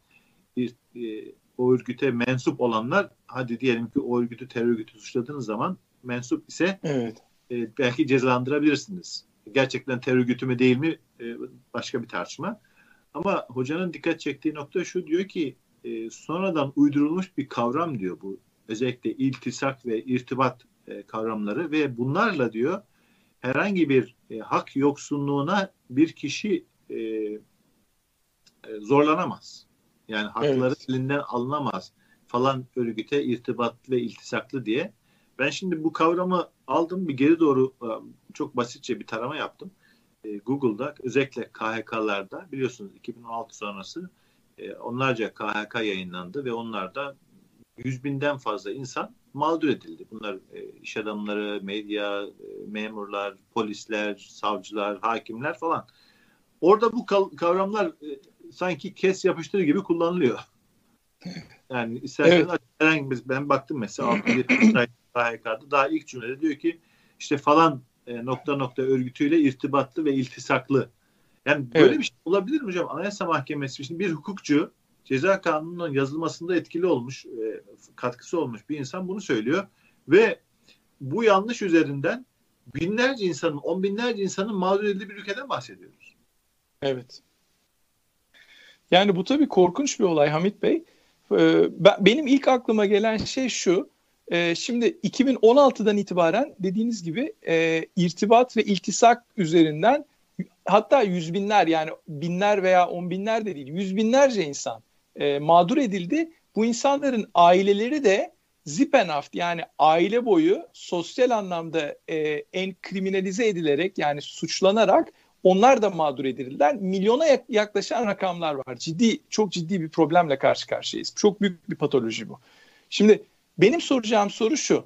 bir, e, o örgüte mensup olanlar hadi diyelim ki o örgütü terör örgütü suçladığınız zaman mensup ise evet. e, belki cezalandırabilirsiniz. Gerçekten terör örgütü mü değil mi e, başka bir tartışma. Ama hocanın dikkat çektiği nokta şu diyor ki e, sonradan uydurulmuş bir kavram diyor bu. Özellikle iltisak ve irtibat e, kavramları ve bunlarla diyor herhangi bir e, hak yoksunluğuna bir kişi e, e, zorlanamaz. Yani hakları evet. elinden alınamaz falan örgüte irtibatlı ve iltisaklı diye. Ben şimdi bu kavramı aldım bir geri doğru e, çok basitçe bir tarama yaptım. E, Google'da özellikle KHK'larda biliyorsunuz 2016 sonrası e, onlarca KHK yayınlandı ve onlarda yüz binden fazla insan mağdur edildi. Bunlar e, iş adamları, medya, e, memurlar, polisler, savcılar, hakimler falan. Orada bu kavramlar e, sanki kes yapıştır gibi kullanılıyor. Yani isterseniz evet. herhangi bir ben baktım mesela 6 KHK'da daha ilk cümlede diyor ki işte falan e, nokta nokta örgütüyle irtibatlı ve iltisaklı. Yani böyle evet. bir şey olabilir mi hocam? Anayasa Mahkemesi şimdi bir hukukçu ceza kanununun yazılmasında etkili olmuş, e, katkısı olmuş bir insan bunu söylüyor ve bu yanlış üzerinden binlerce insanın, on binlerce insanın mağdur edildiği bir ülkeden bahsediyoruz. Evet. Yani bu tabii korkunç bir olay Hamit Bey. Ee, ben, benim ilk aklıma gelen şey şu. E, şimdi 2016'dan itibaren dediğiniz gibi e, irtibat ve iltisak üzerinden hatta yüz binler yani binler veya on binler de değil yüz binlerce insan e, mağdur edildi. Bu insanların aileleri de zipenaft yani aile boyu sosyal anlamda e, en kriminalize edilerek yani suçlanarak onlar da mağdur edildiler. Milyona yaklaşan rakamlar var. Ciddi, çok ciddi bir problemle karşı karşıyayız. Çok büyük bir patoloji bu. Şimdi benim soracağım soru şu.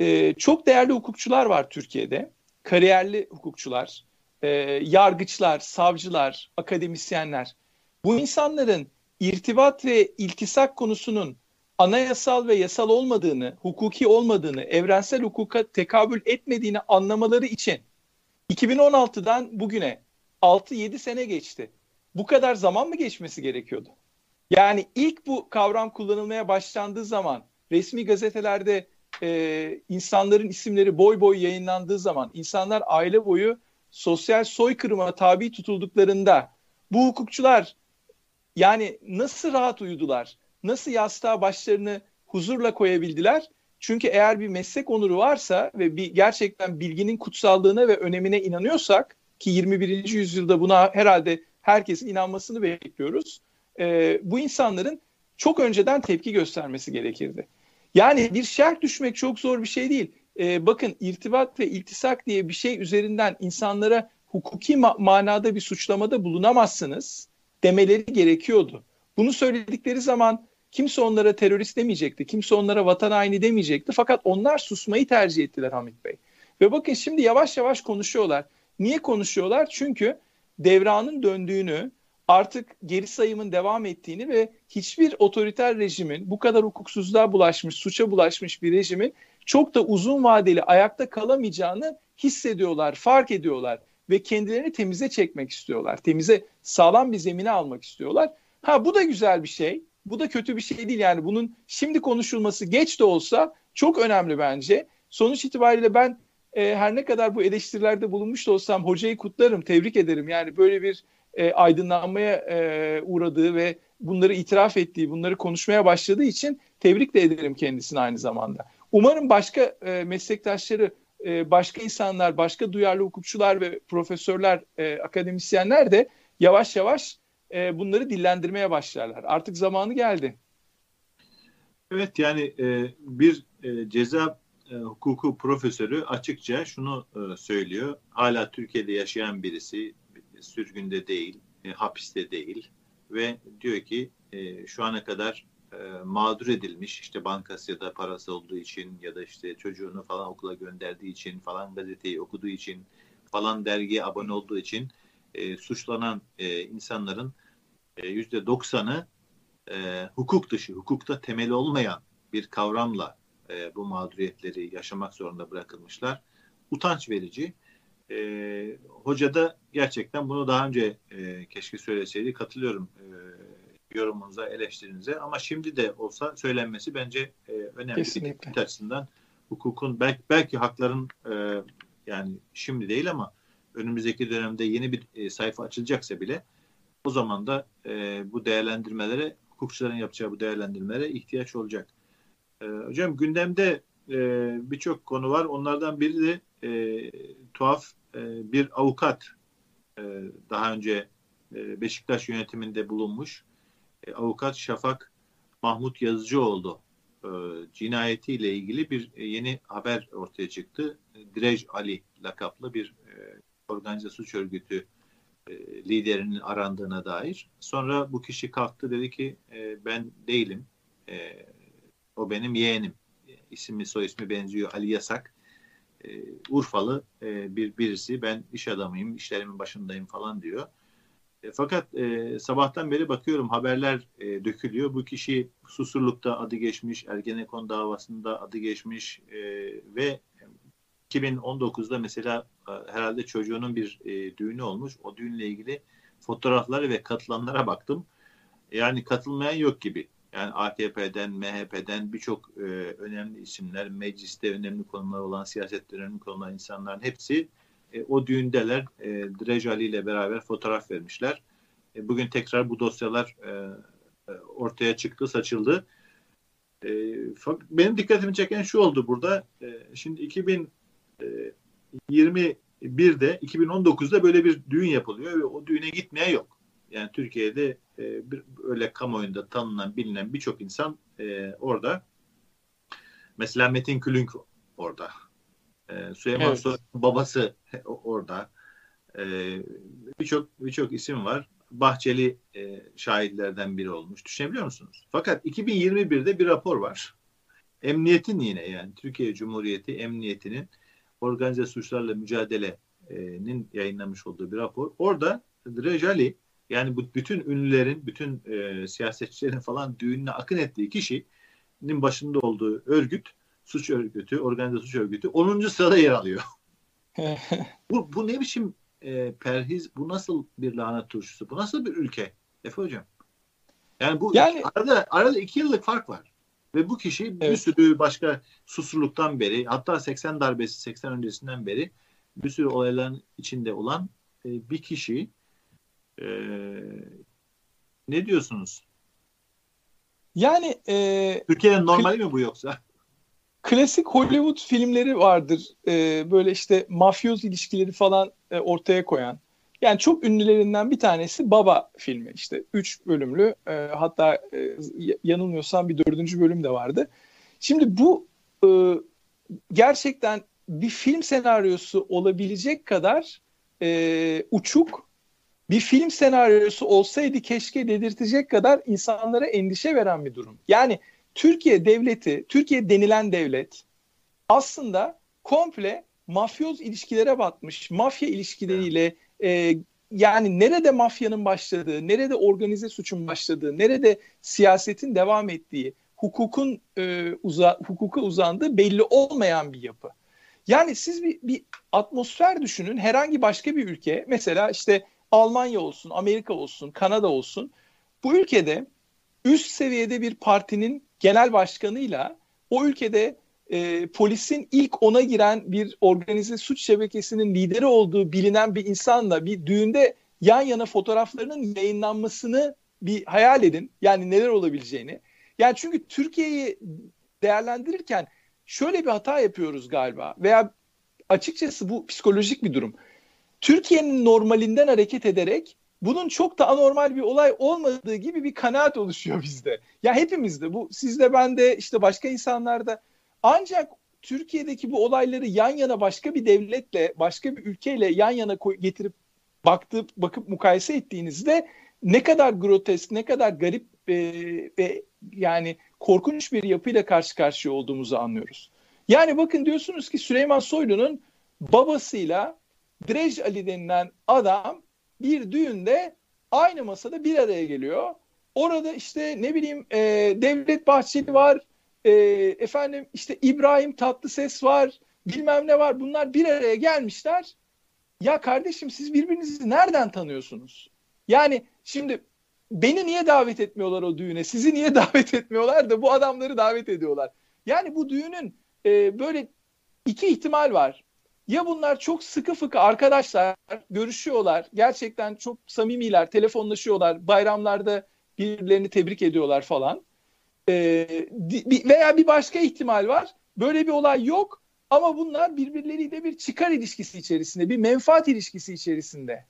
E, çok değerli hukukçular var Türkiye'de. Kariyerli hukukçular, e, yargıçlar, savcılar, akademisyenler. Bu insanların irtibat ve iltisak konusunun anayasal ve yasal olmadığını, hukuki olmadığını, evrensel hukuka tekabül etmediğini anlamaları için 2016'dan bugüne 6-7 sene geçti. Bu kadar zaman mı geçmesi gerekiyordu? Yani ilk bu kavram kullanılmaya başlandığı zaman resmi gazetelerde e, insanların isimleri boy boy yayınlandığı zaman insanlar aile boyu sosyal soykırıma tabi tutulduklarında bu hukukçular yani nasıl rahat uyudular? Nasıl yastığa başlarını huzurla koyabildiler? Çünkü eğer bir meslek onuru varsa ve bir gerçekten bilginin kutsallığına ve önemine inanıyorsak ki 21. yüzyılda buna herhalde herkesin inanmasını bekliyoruz. E, bu insanların çok önceden tepki göstermesi gerekirdi. Yani bir şerh düşmek çok zor bir şey değil. E, bakın irtibat ve iltisak diye bir şey üzerinden insanlara hukuki ma- manada bir suçlamada bulunamazsınız demeleri gerekiyordu. Bunu söyledikleri zaman kimse onlara terörist demeyecekti. Kimse onlara vatan haini demeyecekti. Fakat onlar susmayı tercih ettiler Hamit Bey. Ve bakın şimdi yavaş yavaş konuşuyorlar. Niye konuşuyorlar? Çünkü devranın döndüğünü, artık geri sayımın devam ettiğini ve hiçbir otoriter rejimin bu kadar hukuksuzluğa bulaşmış, suça bulaşmış bir rejimin çok da uzun vadeli ayakta kalamayacağını hissediyorlar, fark ediyorlar ve kendilerini temize çekmek istiyorlar. Temize sağlam bir zemine almak istiyorlar. Ha bu da güzel bir şey. Bu da kötü bir şey değil yani bunun şimdi konuşulması geç de olsa çok önemli bence. Sonuç itibariyle ben e, her ne kadar bu eleştirilerde bulunmuş da olsam hocayı kutlarım, tebrik ederim. Yani böyle bir e, aydınlanmaya e, uğradığı ve bunları itiraf ettiği, bunları konuşmaya başladığı için tebrik de ederim kendisini aynı zamanda. Umarım başka e, meslektaşları, e, başka insanlar, başka duyarlı hukukçular ve profesörler, e, akademisyenler de yavaş yavaş e, bunları dillendirmeye başlarlar. Artık zamanı geldi. Evet yani bir ceza hukuku profesörü açıkça şunu söylüyor. Hala Türkiye'de yaşayan birisi sürgünde değil, hapiste değil ve diyor ki şu ana kadar e, mağdur edilmiş işte bankası ya da parası olduğu için ya da işte çocuğunu falan okula gönderdiği için falan gazeteyi okuduğu için falan dergiye abone olduğu için e, suçlanan e, insanların yüzde doksanı e, hukuk dışı, hukukta temeli olmayan bir kavramla e, bu mağduriyetleri yaşamak zorunda bırakılmışlar. Utanç verici. E, hoca da gerçekten bunu daha önce e, keşke söyleseydi. Katılıyorum e, yorumunuza, eleştirinize. Ama şimdi de olsa söylenmesi bence e, önemli. Kesinlikle. açısından hukukun belki, belki hakların e, yani şimdi değil ama önümüzdeki dönemde yeni bir e, sayfa açılacaksa bile o zaman da e, bu değerlendirmelere, hukukçuların yapacağı bu değerlendirmelere ihtiyaç olacak. E, hocam gündemde e, birçok konu var. Onlardan biri de e, tuhaf e, bir avukat e, daha önce e, Beşiktaş yönetiminde bulunmuş. E, avukat Şafak Mahmut Yazıcıoğlu e, cinayetiyle ilgili bir e, yeni haber ortaya çıktı. Direj Ali lakaplı bir e, organize suç örgütü e, liderinin arandığına dair. Sonra bu kişi kalktı dedi ki e, ben değilim. E, o benim yeğenim. İsmi soy ismi benziyor Ali Yasak. E, Urfalı e, bir birisi ben iş adamıyım, işlerimin başındayım falan diyor. E, fakat e, sabahtan beri bakıyorum haberler e, dökülüyor. Bu kişi Susurluk'ta adı geçmiş, Ergenekon davasında adı geçmiş e, ve 2019'da mesela e, herhalde çocuğunun bir e, düğünü olmuş. O düğünle ilgili fotoğrafları ve katılanlara baktım. Yani katılmayan yok gibi. Yani AKP'den, MHP'den birçok e, önemli isimler, mecliste önemli konular olan, siyasette önemli konular insanların hepsi e, o düğündeler. E, Drejali ile beraber fotoğraf vermişler. E, bugün tekrar bu dosyalar e, e ortaya çıktı, saçıldı. E, benim dikkatimi çeken şu oldu burada. E, şimdi 2000 21'de e, 2019'da böyle bir düğün yapılıyor ve o düğüne gitmeye yok. Yani Türkiye'de e, bir, öyle kamuoyunda tanınan, bilinen birçok insan e, orada. Mesela Metin Külünk orada. E, Süleyman evet. Soylu'nun babası orada. E, birçok birçok isim var. Bahçeli e, şahitlerden biri olmuş. Düşünebiliyor musunuz? Fakat 2021'de bir rapor var. Emniyetin yine yani Türkiye Cumhuriyeti Emniyeti'nin organize suçlarla mücadelenin yayınlamış olduğu bir rapor. Orada Drejali yani bu bütün ünlülerin, bütün e, siyasetçilerin falan düğününe akın ettiği kişinin başında olduğu örgüt, suç örgütü, organize suç örgütü 10. sırada yer alıyor. bu, bu ne biçim e, perhiz, bu nasıl bir lanet turşusu, bu nasıl bir ülke Efe Hocam? Yani bu yani, arada, arada iki yıllık fark var. Ve bu kişi evet. bir sürü başka susurluktan beri hatta 80 darbesi 80 öncesinden beri bir sürü olayların içinde olan e, bir kişi e, ne diyorsunuz? Yani e, Türkiye'nin normali mi bu yoksa? Klasik Hollywood filmleri vardır. E, böyle işte mafyoz ilişkileri falan e, ortaya koyan. Yani çok ünlülerinden bir tanesi Baba filmi. İşte üç bölümlü e, hatta e, yanılmıyorsam bir dördüncü bölüm de vardı. Şimdi bu e, gerçekten bir film senaryosu olabilecek kadar e, uçuk bir film senaryosu olsaydı keşke dedirtecek kadar insanlara endişe veren bir durum. Yani Türkiye devleti, Türkiye denilen devlet aslında komple mafyoz ilişkilere batmış. Mafya ilişkileriyle e, yani nerede mafyanın başladığı, nerede organize suçun başladığı, nerede siyasetin devam ettiği, hukukun e, uza, hukuka uzandığı belli olmayan bir yapı. Yani siz bir, bir atmosfer düşünün herhangi başka bir ülke mesela işte Almanya olsun, Amerika olsun, Kanada olsun bu ülkede üst seviyede bir partinin genel başkanıyla o ülkede e, polisin ilk ona giren bir organize suç şebekesinin lideri olduğu bilinen bir insanla bir düğünde yan yana fotoğraflarının yayınlanmasını bir hayal edin. Yani neler olabileceğini. Yani çünkü Türkiye'yi değerlendirirken şöyle bir hata yapıyoruz galiba veya açıkçası bu psikolojik bir durum. Türkiye'nin normalinden hareket ederek bunun çok da anormal bir olay olmadığı gibi bir kanaat oluşuyor bizde. Ya hepimizde bu sizde bende işte başka insanlarda ancak Türkiye'deki bu olayları yan yana başka bir devletle, başka bir ülkeyle yan yana getirip baktıp bakıp mukayese ettiğinizde ne kadar grotesk, ne kadar garip e, ve yani korkunç bir yapıyla karşı karşıya olduğumuzu anlıyoruz. Yani bakın diyorsunuz ki Süleyman Soylu'nun babasıyla Drej Ali denilen adam bir düğünde aynı masada bir araya geliyor. Orada işte ne bileyim e, Devlet Bahçeli var, e, efendim işte İbrahim Tatlıses var, bilmem ne var. Bunlar bir araya gelmişler. Ya kardeşim siz birbirinizi nereden tanıyorsunuz? Yani şimdi beni niye davet etmiyorlar o düğüne? Sizi niye davet etmiyorlar da bu adamları davet ediyorlar? Yani bu düğünün e, böyle iki ihtimal var. Ya bunlar çok sıkı fıkı arkadaşlar görüşüyorlar. Gerçekten çok samimiler, telefonlaşıyorlar. Bayramlarda birbirlerini tebrik ediyorlar falan. Ee, veya bir başka ihtimal var. Böyle bir olay yok ama bunlar birbirleriyle bir çıkar ilişkisi içerisinde, bir menfaat ilişkisi içerisinde.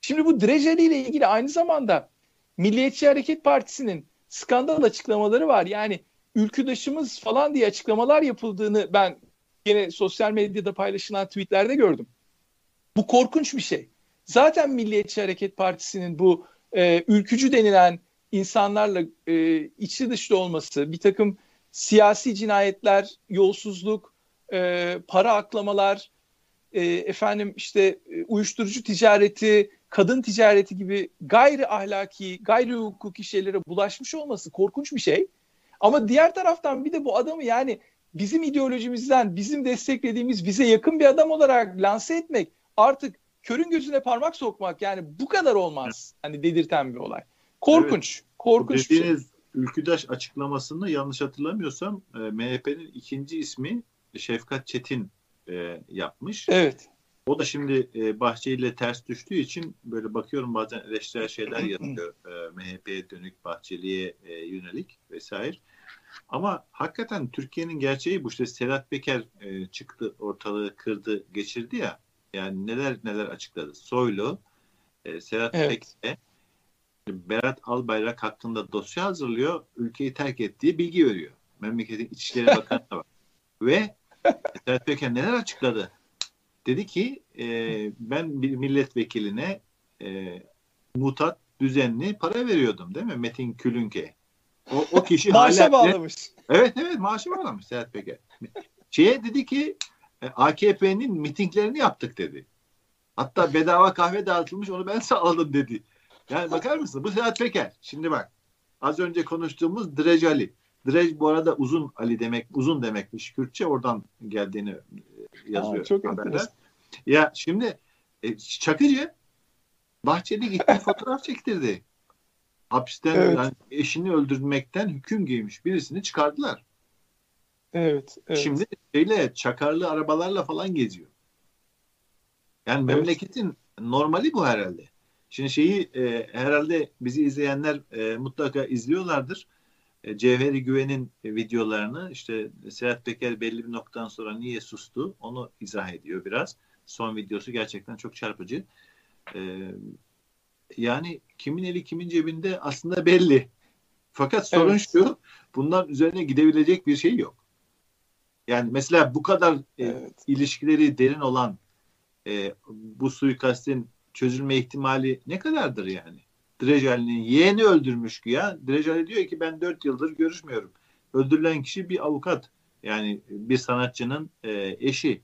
Şimdi bu Drejeli ile ilgili aynı zamanda Milliyetçi Hareket Partisi'nin skandal açıklamaları var. Yani ülküdaşımız falan diye açıklamalar yapıldığını ben yine sosyal medyada paylaşılan tweetlerde gördüm. Bu korkunç bir şey. Zaten Milliyetçi Hareket Partisi'nin bu e, ülkücü denilen insanlarla e, içi dışlı olması, bir takım siyasi cinayetler, yolsuzluk, e, para aklamalar, e, efendim işte e, uyuşturucu ticareti, kadın ticareti gibi gayri ahlaki, gayri hukuki şeylere bulaşmış olması korkunç bir şey. Ama diğer taraftan bir de bu adamı yani bizim ideolojimizden, bizim desteklediğimiz bize yakın bir adam olarak lanse etmek artık körün gözüne parmak sokmak yani bu kadar olmaz. Hani dedirten bir olay. Korkunç. Evet. Korkunç Dediğiniz bir şey. Ülküdaş açıklamasını yanlış hatırlamıyorsam e, MHP'nin ikinci ismi Şefkat Çetin e, yapmış. Evet. O da şimdi e, Bahçeli ile ters düştüğü için böyle bakıyorum bazen eleştirel şeyler yazıyor. E, MHP'ye dönük, Bahçeli'ye e, yönelik vesaire. Ama hakikaten Türkiye'nin gerçeği bu. İşte Sedat Peker e, çıktı, ortalığı kırdı, geçirdi ya. Yani neler neler açıkladı. Soylu, e, Sedat evet. Peker'e Berat Albayrak hakkında dosya hazırlıyor. Ülkeyi terk ettiği bilgi veriyor. Memleketin İçişleri Bakanı var. Ve Sedat Peker neler açıkladı? Dedi ki e, ben bir milletvekiline e, mutat düzenli para veriyordum değil mi? Metin Külünke. O, o kişi Maaşa hala... bağlamış. Evet evet maaşı bağlamış Sedat Peker. Şeye dedi ki e, AKP'nin mitinglerini yaptık dedi. Hatta bedava kahve dağıtılmış onu ben sağladım dedi. Yani bakar mısın? Bu Sedat Peker. Şimdi bak. Az önce konuştuğumuz Drej Ali. Drej bu arada uzun Ali demek, uzun demekmiş Kürtçe. Oradan geldiğini e, yazıyor. Aa, çok enteresan. Ya şimdi e, Çakıcı Bahçeli gitti fotoğraf çektirdi. Hapisten evet. yani eşini öldürmekten hüküm giymiş birisini çıkardılar. Evet, evet. Şimdi şeyle çakarlı arabalarla falan geziyor. Yani evet. memleketin normali bu herhalde. Şimdi şeyi e, herhalde bizi izleyenler e, mutlaka izliyorlardır. E, Cevheri Güven'in e, videolarını işte Serhat Peker belli bir noktadan sonra niye sustu onu izah ediyor biraz. Son videosu gerçekten çok çarpıcı. E, yani kimin eli kimin cebinde aslında belli. Fakat sorun evet. şu bundan üzerine gidebilecek bir şey yok. Yani mesela bu kadar e, evet. ilişkileri derin olan e, bu suikastin çözülme ihtimali ne kadardır yani? Drejali'nin yeğeni öldürmüş ki ya. Drejali diyor ki ben dört yıldır görüşmüyorum. Öldürülen kişi bir avukat. Yani bir sanatçının e, eşi.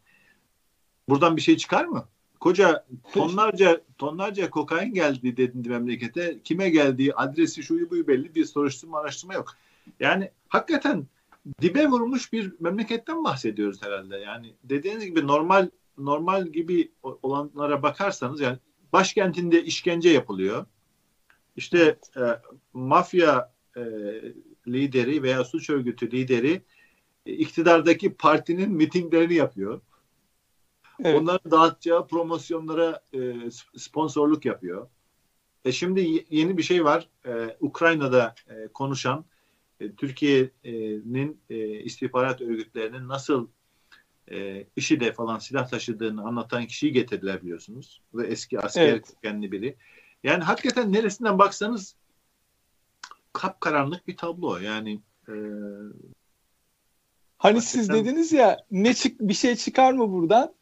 Buradan bir şey çıkar mı? Koca tonlarca tonlarca kokain geldi dedi memlekete. Kime geldiği, adresi şuyu buyu belli bir soruşturma araştırma yok. Yani hakikaten dibe vurmuş bir memleketten bahsediyoruz herhalde. Yani dediğiniz gibi normal normal gibi olanlara bakarsanız yani başkentinde işkence yapılıyor. İşte e, mafya e, lideri veya suç örgütü lideri iktidardaki partinin mitinglerini yapıyor. Evet. Onların dağıtacağı promosyonlara e, sponsorluk yapıyor. E şimdi yeni bir şey var. E, Ukrayna'da e, konuşan e, Türkiye'nin e, istihbarat örgütlerinin nasıl e, IŞİD'e falan silah taşıdığını anlatan kişiyi getirdiler biliyorsunuz. Ve eski asker evet. kökenli biri. Yani hakikaten neresinden baksanız kapkaranlık bir tablo. Yani e, Hani hakikaten... siz dediniz ya ne çık bir şey çıkar mı buradan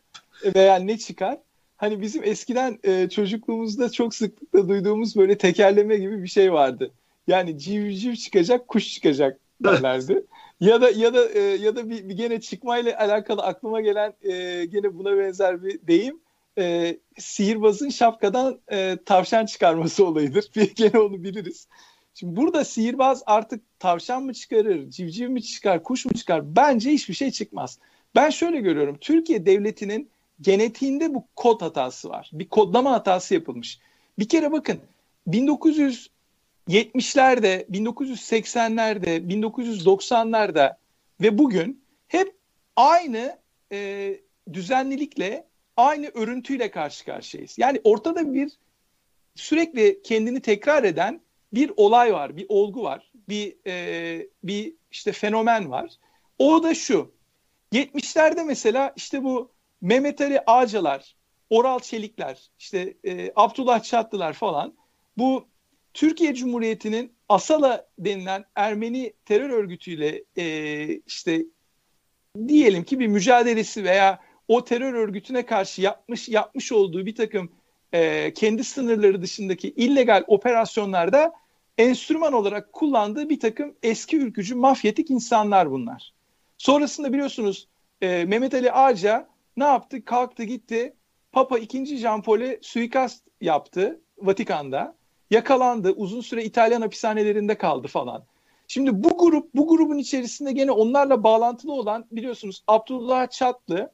veya ne çıkar? Hani bizim eskiden e, çocukluğumuzda çok sıklıkla duyduğumuz böyle tekerleme gibi bir şey vardı. Yani civciv çıkacak, kuş çıkacak derlerdi. ya da ya da e, ya da bir, bir gene çıkmayla alakalı aklıma gelen e, gene buna benzer bir deyim. E, sihirbazın şapkadan e, tavşan çıkarması olayıdır. Bir gene onu biliriz. Şimdi burada sihirbaz artık tavşan mı çıkarır, civciv mi çıkar, kuş mu çıkar? Bence hiçbir şey çıkmaz. Ben şöyle görüyorum. Türkiye devletinin genetiğinde bu kod hatası var. Bir kodlama hatası yapılmış. Bir kere bakın 1900 70'lerde, 1980'lerde, 1990'larda ve bugün hep aynı e, düzenlilikle, aynı örüntüyle karşı karşıyayız. Yani ortada bir sürekli kendini tekrar eden bir olay var, bir olgu var, bir e, bir işte fenomen var. O da şu. 70'lerde mesela işte bu Mehmet Ali Ağcalar, Oral Çelikler, işte e, Abdullah Çatlılar falan bu Türkiye Cumhuriyeti'nin Asala denilen Ermeni terör örgütüyle e, işte diyelim ki bir mücadelesi veya o terör örgütüne karşı yapmış yapmış olduğu bir takım e, kendi sınırları dışındaki illegal operasyonlarda enstrüman olarak kullandığı bir takım eski ülkücü mafyatik insanlar bunlar. Sonrasında biliyorsunuz e, Mehmet Ali Ağca ne yaptı? Kalktı gitti Papa 2. Jean Paul'e suikast yaptı Vatikan'da yakalandı. Uzun süre İtalyan hapishanelerinde kaldı falan. Şimdi bu grup, bu grubun içerisinde gene onlarla bağlantılı olan biliyorsunuz Abdullah Çatlı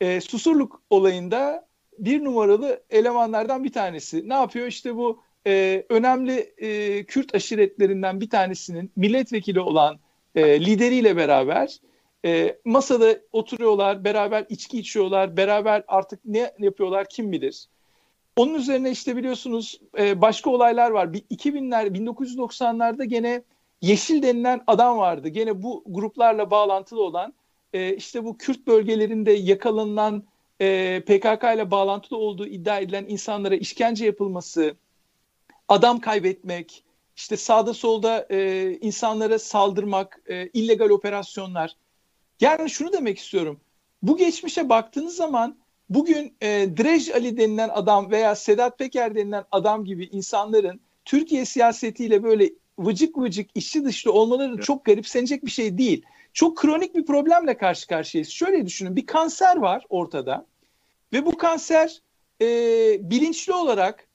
e, Susurluk olayında bir numaralı elemanlardan bir tanesi. Ne yapıyor? İşte bu e, önemli e, Kürt aşiretlerinden bir tanesinin milletvekili olan e, lideriyle beraber e, masada oturuyorlar, beraber içki içiyorlar, beraber artık ne yapıyorlar kim bilir. Onun üzerine işte biliyorsunuz e, başka olaylar var. 2000'ler 1990'larda gene Yeşil denilen adam vardı. Gene bu gruplarla bağlantılı olan e, işte bu Kürt bölgelerinde yakalanan e, PKK ile bağlantılı olduğu iddia edilen insanlara işkence yapılması, adam kaybetmek, işte sağda solda e, insanlara saldırmak, e, illegal operasyonlar. Yani şunu demek istiyorum. Bu geçmişe baktığınız zaman Bugün e, Drej Ali denilen adam veya Sedat Peker denilen adam gibi insanların Türkiye siyasetiyle böyle vıcık vıcık içli dışlı olmaları evet. çok garipsenecek bir şey değil. Çok kronik bir problemle karşı karşıyayız. Şöyle düşünün bir kanser var ortada ve bu kanser e, bilinçli olarak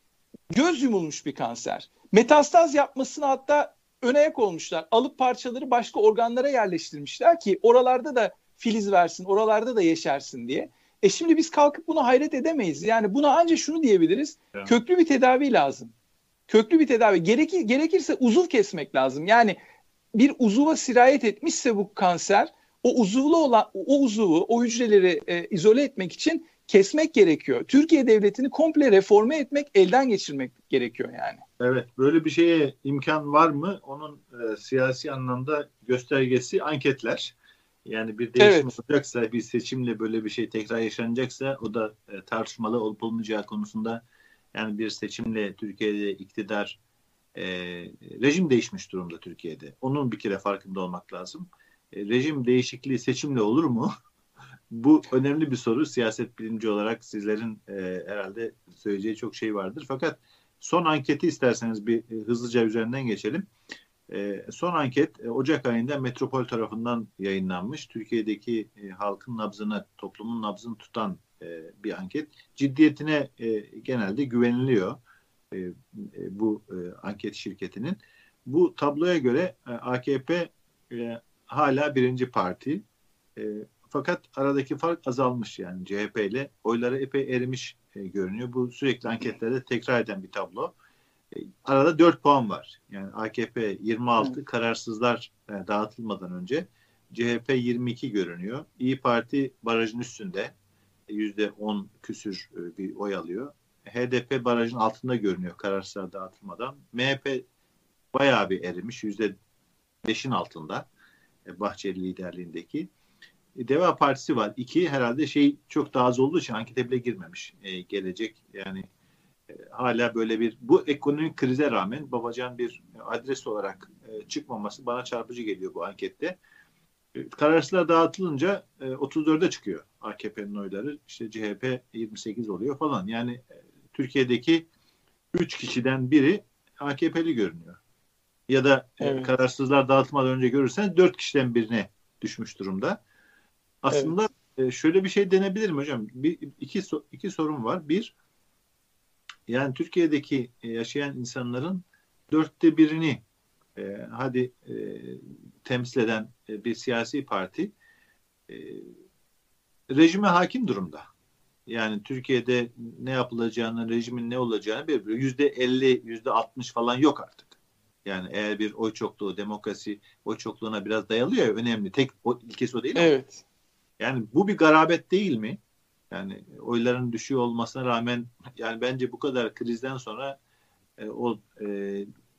göz yumulmuş bir kanser. Metastaz yapmasını hatta öne olmuşlar. Alıp parçaları başka organlara yerleştirmişler ki oralarda da filiz versin, oralarda da yeşersin diye. E şimdi biz kalkıp buna hayret edemeyiz. Yani buna ancak şunu diyebiliriz. Evet. Köklü bir tedavi lazım. Köklü bir tedavi. Gerekir, gerekirse uzuv kesmek lazım. Yani bir uzuva sirayet etmişse bu kanser o uzuvlu olan o uzuvu, o hücreleri e, izole etmek için kesmek gerekiyor. Türkiye devletini komple reforme etmek, elden geçirmek gerekiyor yani. Evet, böyle bir şeye imkan var mı? Onun e, siyasi anlamda göstergesi anketler. Yani bir değişim evet. olacaksa, bir seçimle böyle bir şey tekrar yaşanacaksa o da e, tartışmalı olup olmayacağı konusunda yani bir seçimle Türkiye'de iktidar e, rejim değişmiş durumda Türkiye'de. Onun bir kere farkında olmak lazım. E, rejim değişikliği seçimle olur mu? Bu önemli bir soru. Siyaset bilimci olarak sizlerin e, herhalde söyleyeceği çok şey vardır. Fakat son anketi isterseniz bir e, hızlıca üzerinden geçelim. E, son anket e, Ocak ayında Metropol tarafından yayınlanmış. Türkiye'deki halkın nabzını, toplumun nabzını tutan bir anket. Ciddiyetine genelde güveniliyor bu anket şirketinin. Bu tabloya göre AKP hala birinci parti. Fakat aradaki fark azalmış yani CHP ile oyları epey erimiş e, görünüyor. Bu sürekli anketlerde tekrar eden bir tablo. Arada 4 puan var. Yani AKP 26 evet. kararsızlar e, dağıtılmadan önce CHP 22 görünüyor. İyi Parti barajın üstünde. Yüzde 10 küsür e, bir oy alıyor. HDP barajın altında görünüyor kararsızlar dağıtılmadan. MHP bayağı bir erimiş. Yüzde 5'in altında. E, Bahçeli liderliğindeki. E, Deva Partisi var. İki herhalde şey çok daha az olduğu için ankete bile girmemiş. E, gelecek yani e, hala böyle bir bu ekonomik krize rağmen Babacan bir adres olarak e, çıkmaması bana çarpıcı geliyor bu ankette. E, kararsızlar dağıtılınca e, 34'e çıkıyor AKP'nin oyları. İşte CHP 28 oluyor falan. Yani e, Türkiye'deki 3 kişiden biri AKP'li görünüyor. Ya da e, evet. kararsızlar dağıtmadan önce görürsen 4 kişiden birine düşmüş durumda. Aslında evet. e, şöyle bir şey denebilir mi hocam? Bir, iki, iki sorun var. Bir, yani Türkiye'deki e, yaşayan insanların dörtte birini e, hadi e, temsil eden e, bir siyasi parti e, rejime hakim durumda. Yani Türkiye'de ne yapılacağını, rejimin ne olacağını bir yüzde elli, yüzde altmış falan yok artık. Yani eğer bir oy çokluğu, demokrasi oy çokluğuna biraz dayalıyor ya önemli. Tek o, ilkesi o değil mi? Evet. Yani bu bir garabet değil mi? Yani oyların düşüyor olmasına rağmen yani bence bu kadar krizden sonra e, o e,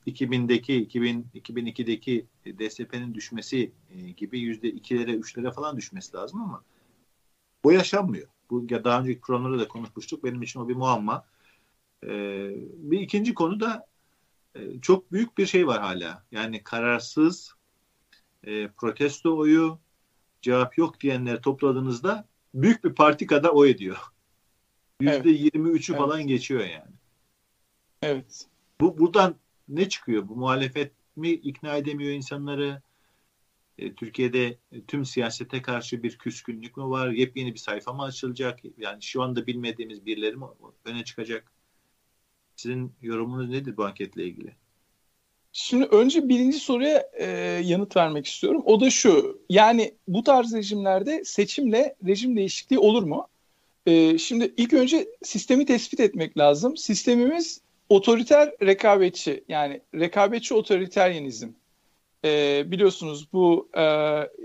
2000'deki 2000 2002'deki DSP'nin düşmesi e, gibi yüzde ikilere üçlere falan düşmesi lazım ama bu yaşanmıyor. Bu daha önceki programlarda da konuşmuştuk. Benim için o bir muamma. E, bir ikinci konu da e, çok büyük bir şey var hala. Yani kararsız e, protesto oyu cevap yok diyenleri topladığınızda büyük bir parti kadar oy ediyor. Yüzde yirmi üçü falan geçiyor yani. Evet. Bu buradan ne çıkıyor? Bu muhalefet mi ikna edemiyor insanları? E, Türkiye'de tüm siyasete karşı bir küskünlük mü var? Yepyeni bir sayfa mı açılacak? Yani şu anda bilmediğimiz birileri mi öne çıkacak? Sizin yorumunuz nedir bu anketle ilgili? Şimdi önce birinci soruya e, yanıt vermek istiyorum. O da şu. Yani bu tarz rejimlerde seçimle rejim değişikliği olur mu? E, şimdi ilk önce sistemi tespit etmek lazım. Sistemimiz otoriter rekabetçi yani rekabetçi otoriteryenizm. E, biliyorsunuz bu e,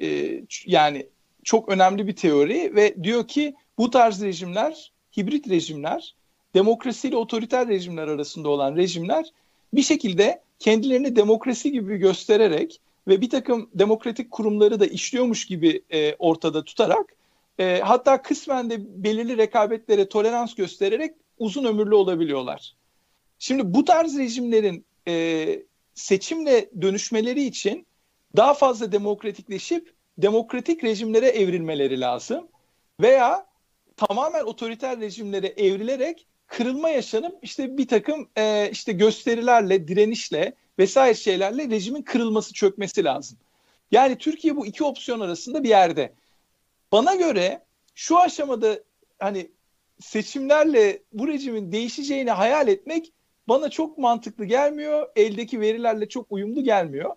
e, yani çok önemli bir teori ve diyor ki bu tarz rejimler, hibrit rejimler, demokrasiyle otoriter rejimler arasında olan rejimler bir şekilde kendilerini demokrasi gibi göstererek ve bir takım demokratik kurumları da işliyormuş gibi e, ortada tutarak e, hatta kısmen de belirli rekabetlere tolerans göstererek uzun ömürlü olabiliyorlar. Şimdi bu tarz rejimlerin e, seçimle dönüşmeleri için daha fazla demokratikleşip demokratik rejimlere evrilmeleri lazım veya tamamen otoriter rejimlere evrilerek kırılma yaşanıp işte bir takım e, işte gösterilerle, direnişle vesaire şeylerle rejimin kırılması, çökmesi lazım. Yani Türkiye bu iki opsiyon arasında bir yerde. Bana göre şu aşamada hani seçimlerle bu rejimin değişeceğini hayal etmek bana çok mantıklı gelmiyor. Eldeki verilerle çok uyumlu gelmiyor.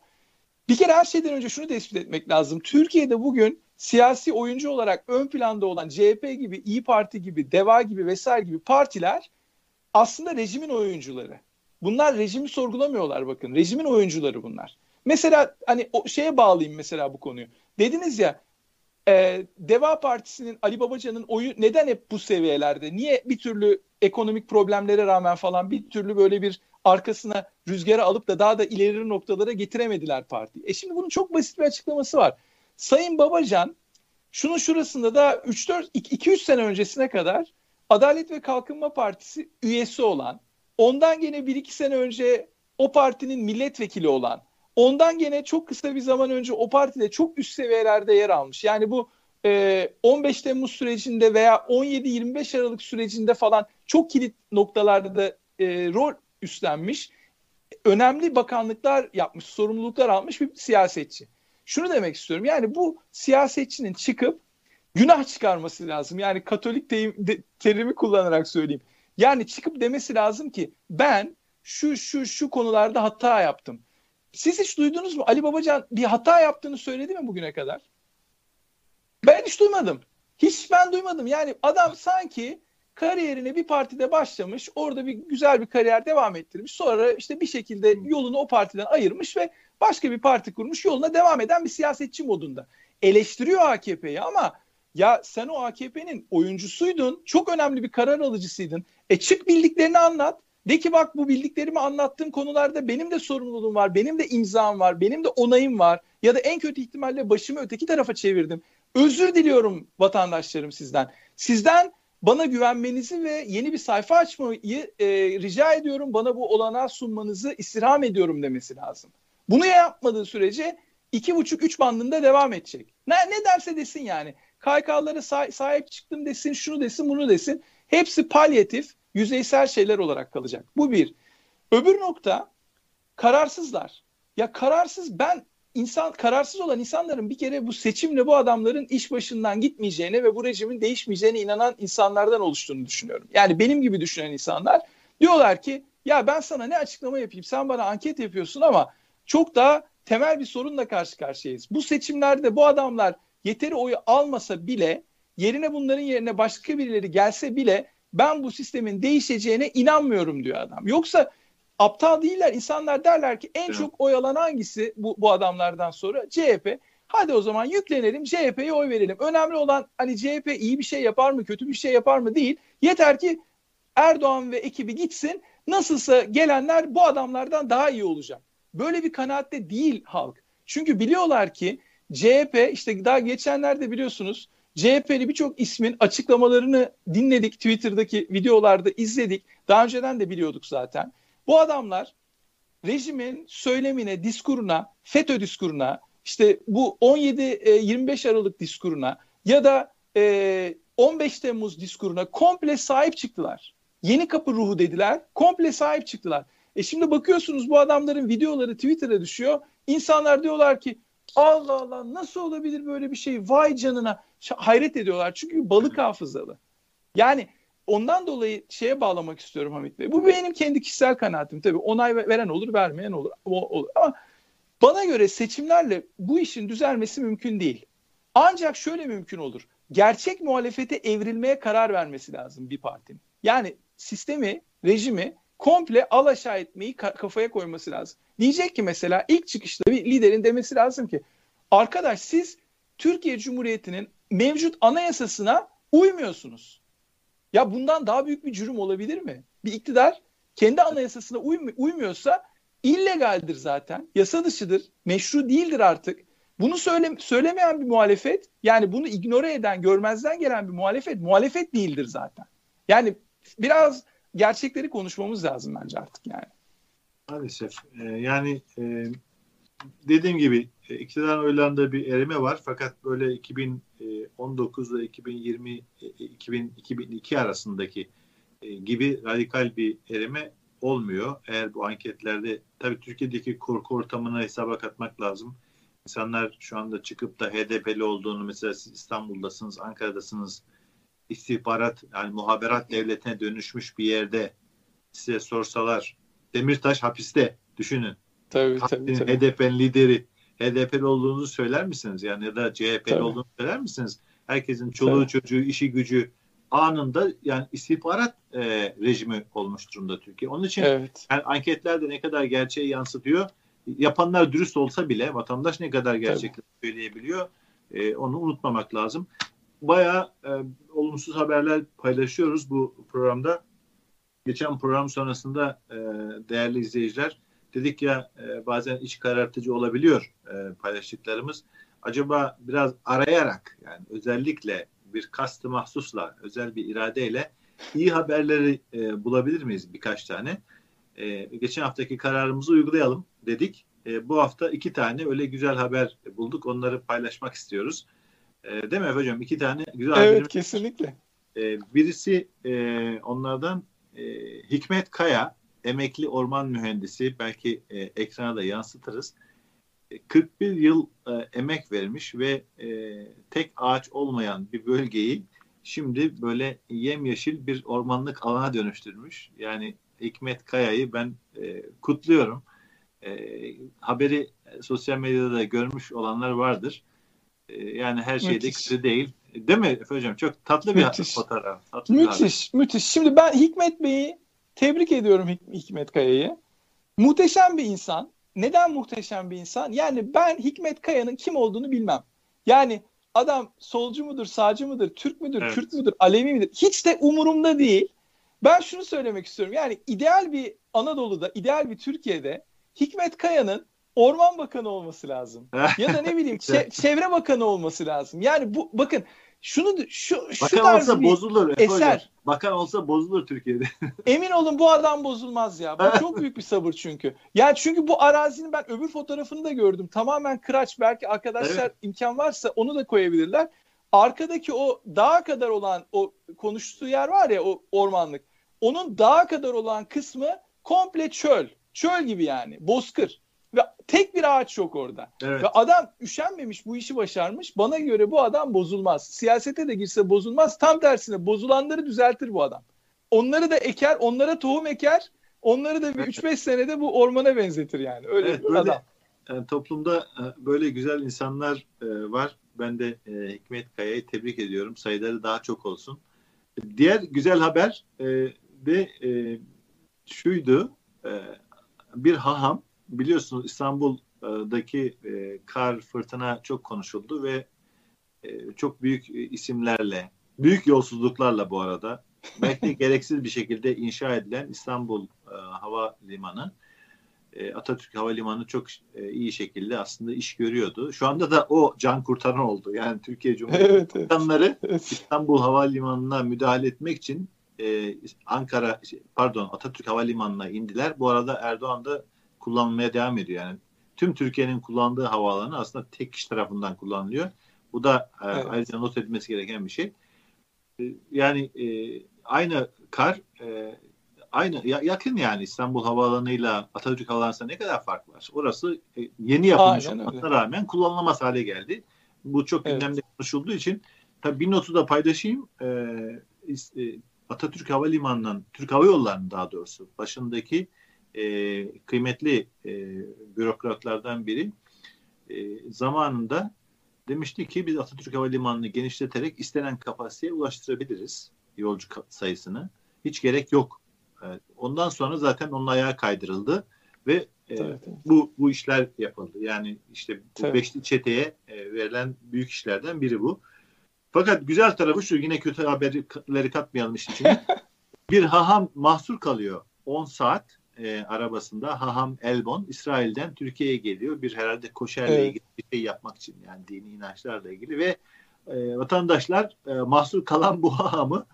Bir kere her şeyden önce şunu tespit etmek lazım. Türkiye'de bugün siyasi oyuncu olarak ön planda olan CHP gibi, İyi Parti gibi, DEVA gibi vesaire gibi partiler aslında rejimin oyuncuları. Bunlar rejimi sorgulamıyorlar bakın. Rejimin oyuncuları bunlar. Mesela hani o şeye bağlayayım mesela bu konuyu. Dediniz ya e, Deva Partisi'nin Ali Babacan'ın oyu neden hep bu seviyelerde? Niye bir türlü ekonomik problemlere rağmen falan bir türlü böyle bir arkasına rüzgara alıp da daha da ileri noktalara getiremediler parti. E şimdi bunun çok basit bir açıklaması var. Sayın Babacan şunun şurasında da 3-4 2-3 sene öncesine kadar Adalet ve Kalkınma Partisi üyesi olan, ondan gene 1-2 sene önce o partinin milletvekili olan, ondan gene çok kısa bir zaman önce o partide çok üst seviyelerde yer almış. Yani bu e, 15 Temmuz sürecinde veya 17-25 Aralık sürecinde falan çok kilit noktalarda da e, rol üstlenmiş. Önemli bakanlıklar yapmış, sorumluluklar almış bir siyasetçi. Şunu demek istiyorum. Yani bu siyasetçinin çıkıp günah çıkarması lazım. Yani Katolik te- de- terimi kullanarak söyleyeyim. Yani çıkıp demesi lazım ki ben şu şu şu konularda hata yaptım. Siz hiç duydunuz mu? Ali Babacan bir hata yaptığını söyledi mi bugüne kadar? Ben hiç duymadım. Hiç ben duymadım. Yani adam sanki kariyerine bir partide başlamış. Orada bir güzel bir kariyer devam ettirmiş. Sonra işte bir şekilde yolunu o partiden ayırmış ve başka bir parti kurmuş. Yoluna devam eden bir siyasetçi modunda. Eleştiriyor AKP'yi ama ya sen o AKP'nin oyuncusuydun. Çok önemli bir karar alıcısıydın. E çık bildiklerini anlat. De ki bak bu bildiklerimi anlattığım konularda benim de sorumluluğum var, benim de imzam var, benim de onayım var. Ya da en kötü ihtimalle başımı öteki tarafa çevirdim. Özür diliyorum vatandaşlarım sizden. Sizden bana güvenmenizi ve yeni bir sayfa açmayı e, rica ediyorum. Bana bu olanağı sunmanızı istirham ediyorum demesi lazım. Bunu yapmadığı sürece iki buçuk üç bandında devam edecek. Ne, ne derse desin yani. KYK'lara sah- sahip çıktım desin, şunu desin, bunu desin. Hepsi palyatif, yüzeysel şeyler olarak kalacak. Bu bir. Öbür nokta kararsızlar. Ya kararsız ben insan kararsız olan insanların bir kere bu seçimle bu adamların iş başından gitmeyeceğine ve bu rejimin değişmeyeceğine inanan insanlardan oluştuğunu düşünüyorum. Yani benim gibi düşünen insanlar diyorlar ki ya ben sana ne açıklama yapayım sen bana anket yapıyorsun ama çok daha temel bir sorunla karşı karşıyayız. Bu seçimlerde bu adamlar yeteri oyu almasa bile yerine bunların yerine başka birileri gelse bile ben bu sistemin değişeceğine inanmıyorum diyor adam. Yoksa aptal değiller. İnsanlar derler ki en evet. çok oy alan hangisi bu, bu adamlardan sonra? CHP. Hadi o zaman yüklenelim CHP'ye oy verelim. Önemli olan hani CHP iyi bir şey yapar mı kötü bir şey yapar mı değil. Yeter ki Erdoğan ve ekibi gitsin. Nasılsa gelenler bu adamlardan daha iyi olacak. Böyle bir kanaatte değil halk. Çünkü biliyorlar ki CHP işte daha geçenlerde biliyorsunuz CHP'li birçok ismin açıklamalarını dinledik. Twitter'daki videolarda izledik. Daha önceden de biliyorduk zaten. Bu adamlar rejimin söylemine, diskuruna, FETÖ diskuruna, işte bu 17-25 e, Aralık diskuruna ya da 15 e, Temmuz diskuruna komple sahip çıktılar. Yeni kapı ruhu dediler, komple sahip çıktılar. E şimdi bakıyorsunuz bu adamların videoları Twitter'a düşüyor. İnsanlar diyorlar ki Allah Allah nasıl olabilir böyle bir şey? Vay canına. Hayret ediyorlar çünkü balık hafızalı. Yani ondan dolayı şeye bağlamak istiyorum Hamit Bey. Bu benim kendi kişisel kanaatim. Tabii onay veren olur, vermeyen olur. O, olur. Ama bana göre seçimlerle bu işin düzelmesi mümkün değil. Ancak şöyle mümkün olur. Gerçek muhalefete evrilmeye karar vermesi lazım bir partinin. Yani sistemi, rejimi komple alaşağı etmeyi kafaya koyması lazım. Diyecek ki mesela ilk çıkışta bir liderin demesi lazım ki arkadaş siz Türkiye Cumhuriyeti'nin mevcut anayasasına uymuyorsunuz. Ya bundan daha büyük bir cürüm olabilir mi? Bir iktidar kendi anayasasına uymu- uymuyorsa illegaldir zaten. Yasa dışıdır. Meşru değildir artık. Bunu söyle, söylemeyen bir muhalefet yani bunu ignore eden, görmezden gelen bir muhalefet muhalefet değildir zaten. Yani biraz gerçekleri konuşmamız lazım bence artık yani. Maalesef. Ee, yani e, dediğim gibi iktidar oylarında bir erime var fakat böyle 2019 ile 2020 2000, 2002 arasındaki e, gibi radikal bir erime olmuyor. Eğer bu anketlerde tabii Türkiye'deki korku ortamına hesaba katmak lazım. İnsanlar şu anda çıkıp da HDP'li olduğunu mesela siz İstanbul'dasınız, Ankara'dasınız istihbarat yani muhaberat devletine dönüşmüş bir yerde size sorsalar Demirtaş hapiste düşünün. Tabii, tabii, tabii. HDP'nin lideri HDP'li olduğunuzu söyler misiniz? Yani ya da CHP'li olduğunu söyler misiniz? Herkesin çoluğu tabii. çocuğu, işi gücü anında yani istihbarat e, rejimi olmuş durumda Türkiye. Onun için evet. yani anketlerde ne kadar gerçeği yansıtıyor yapanlar dürüst olsa bile vatandaş ne kadar gerçekleri söyleyebiliyor e, onu unutmamak lazım. Bayağı e, olumsuz haberler paylaşıyoruz bu programda. Geçen program sonrasında e, değerli izleyiciler dedik ya e, bazen iç karartıcı olabiliyor e, paylaştıklarımız. Acaba biraz arayarak yani özellikle bir kastı mahsusla, özel bir iradeyle iyi haberleri e, bulabilir miyiz birkaç tane? E, geçen haftaki kararımızı uygulayalım dedik. E, bu hafta iki tane öyle güzel haber bulduk. Onları paylaşmak istiyoruz. E, değil mi hocam? İki tane güzel haber. Evet kesinlikle. E, birisi e, onlardan e, Hikmet Kaya emekli orman mühendisi belki e, ekrana da yansıtırız. 41 e, yıl e, emek vermiş ve e, tek ağaç olmayan bir bölgeyi şimdi böyle yemyeşil bir ormanlık alana dönüştürmüş. Yani Hikmet Kaya'yı ben e, kutluyorum. E, haberi sosyal medyada da görmüş olanlar vardır. E, yani her şeyde kötü değil. Değil mi Efe Hocam? Çok tatlı bir müthiş. fotoğraf. Tatlı müthiş, bir müthiş. Şimdi ben Hikmet Bey'i tebrik ediyorum Hik- Hikmet Kaya'yı. Muhteşem bir insan. Neden muhteşem bir insan? Yani ben Hikmet Kaya'nın kim olduğunu bilmem. Yani adam solcu mudur, sağcı mıdır, Türk müdür, evet. Kürt müdür, Alevi midir? Hiç de umurumda değil. Ben şunu söylemek istiyorum. Yani ideal bir Anadolu'da, ideal bir Türkiye'de Hikmet Kaya'nın Orman Bakanı olması lazım. ya da ne bileyim Çevre Bakanı olması lazım. Yani bu bakın şunu şu şu Bakan tarz olsa bir bozulur. Eser. Hocam. Bakan olsa bozulur Türkiye'de. Emin olun bu adam bozulmaz ya. Bu çok büyük bir sabır çünkü. Yani çünkü bu arazinin ben öbür fotoğrafını da gördüm. Tamamen kıraç. Belki arkadaşlar evet. imkan varsa onu da koyabilirler. Arkadaki o dağa kadar olan o konuştuğu yer var ya o ormanlık. Onun dağa kadar olan kısmı komple çöl. Çöl gibi yani. Bozkır. Ve ağaç yok orada. Evet. Ve adam üşenmemiş bu işi başarmış. Bana göre bu adam bozulmaz. Siyasete de girse bozulmaz. Tam tersine bozulanları düzeltir bu adam. Onları da eker, onlara tohum eker. Onları da bir 3-5 senede bu ormana benzetir yani. Öyle evet, bir böyle, adam. Yani toplumda e, böyle güzel insanlar e, var. Ben de e, Hikmet Kaya'yı tebrik ediyorum. Sayıları daha çok olsun. Diğer güzel haber de şuydu. Bir haham biliyorsunuz İstanbul'daki e, kar fırtına çok konuşuldu ve e, çok büyük isimlerle, büyük yolsuzluklarla bu arada belki de gereksiz bir şekilde inşa edilen İstanbul e, Hava Limanı e, Atatürk Havalimanı çok e, iyi şekilde aslında iş görüyordu. Şu anda da o can kurtaran oldu. Yani Türkiye Cumhuriyeti evet, evet. İstanbul Havalimanı'na müdahale etmek için e, Ankara pardon Atatürk Havalimanı'na indiler. Bu arada Erdoğan da kullanılmaya devam ediyor. Yani tüm Türkiye'nin kullandığı havaalanı aslında tek kişi tarafından kullanılıyor. Bu da e, evet. ayrıca not edilmesi gereken bir şey. E, yani e, aynı kar e, aynı ya, yakın yani İstanbul Havaalanı'yla Atatürk Havaalanı'na ne kadar fark var? Orası e, yeni yapılmış olmasına rağmen kullanılamaz hale geldi. Bu çok evet. gündemde konuşulduğu için tabii bir notu da paylaşayım. E, e, Atatürk Havalimanı'ndan, Türk Hava Yolları'nın daha doğrusu başındaki e, kıymetli e, bürokratlardan biri e, zamanında demişti ki biz Atatürk Havalimanı'nı genişleterek istenen kapasiteye ulaştırabiliriz yolcu sayısını. Hiç gerek yok. Evet. Ondan sonra zaten onun ayağa kaydırıldı ve e, bu bu işler yapıldı. Yani işte bu Tabii. beşli çeteye e, verilen büyük işlerden biri bu. Fakat güzel tarafı şu yine kötü haberleri katmayalım işin içine. bir haham mahsur kalıyor 10 saat e, arabasında Haham Elbon İsrail'den Türkiye'ye geliyor. Bir herhalde koşerle evet. ilgili bir şey yapmak için yani dini inançlarla ilgili ve e, vatandaşlar e, mahsur kalan bu Haham'ı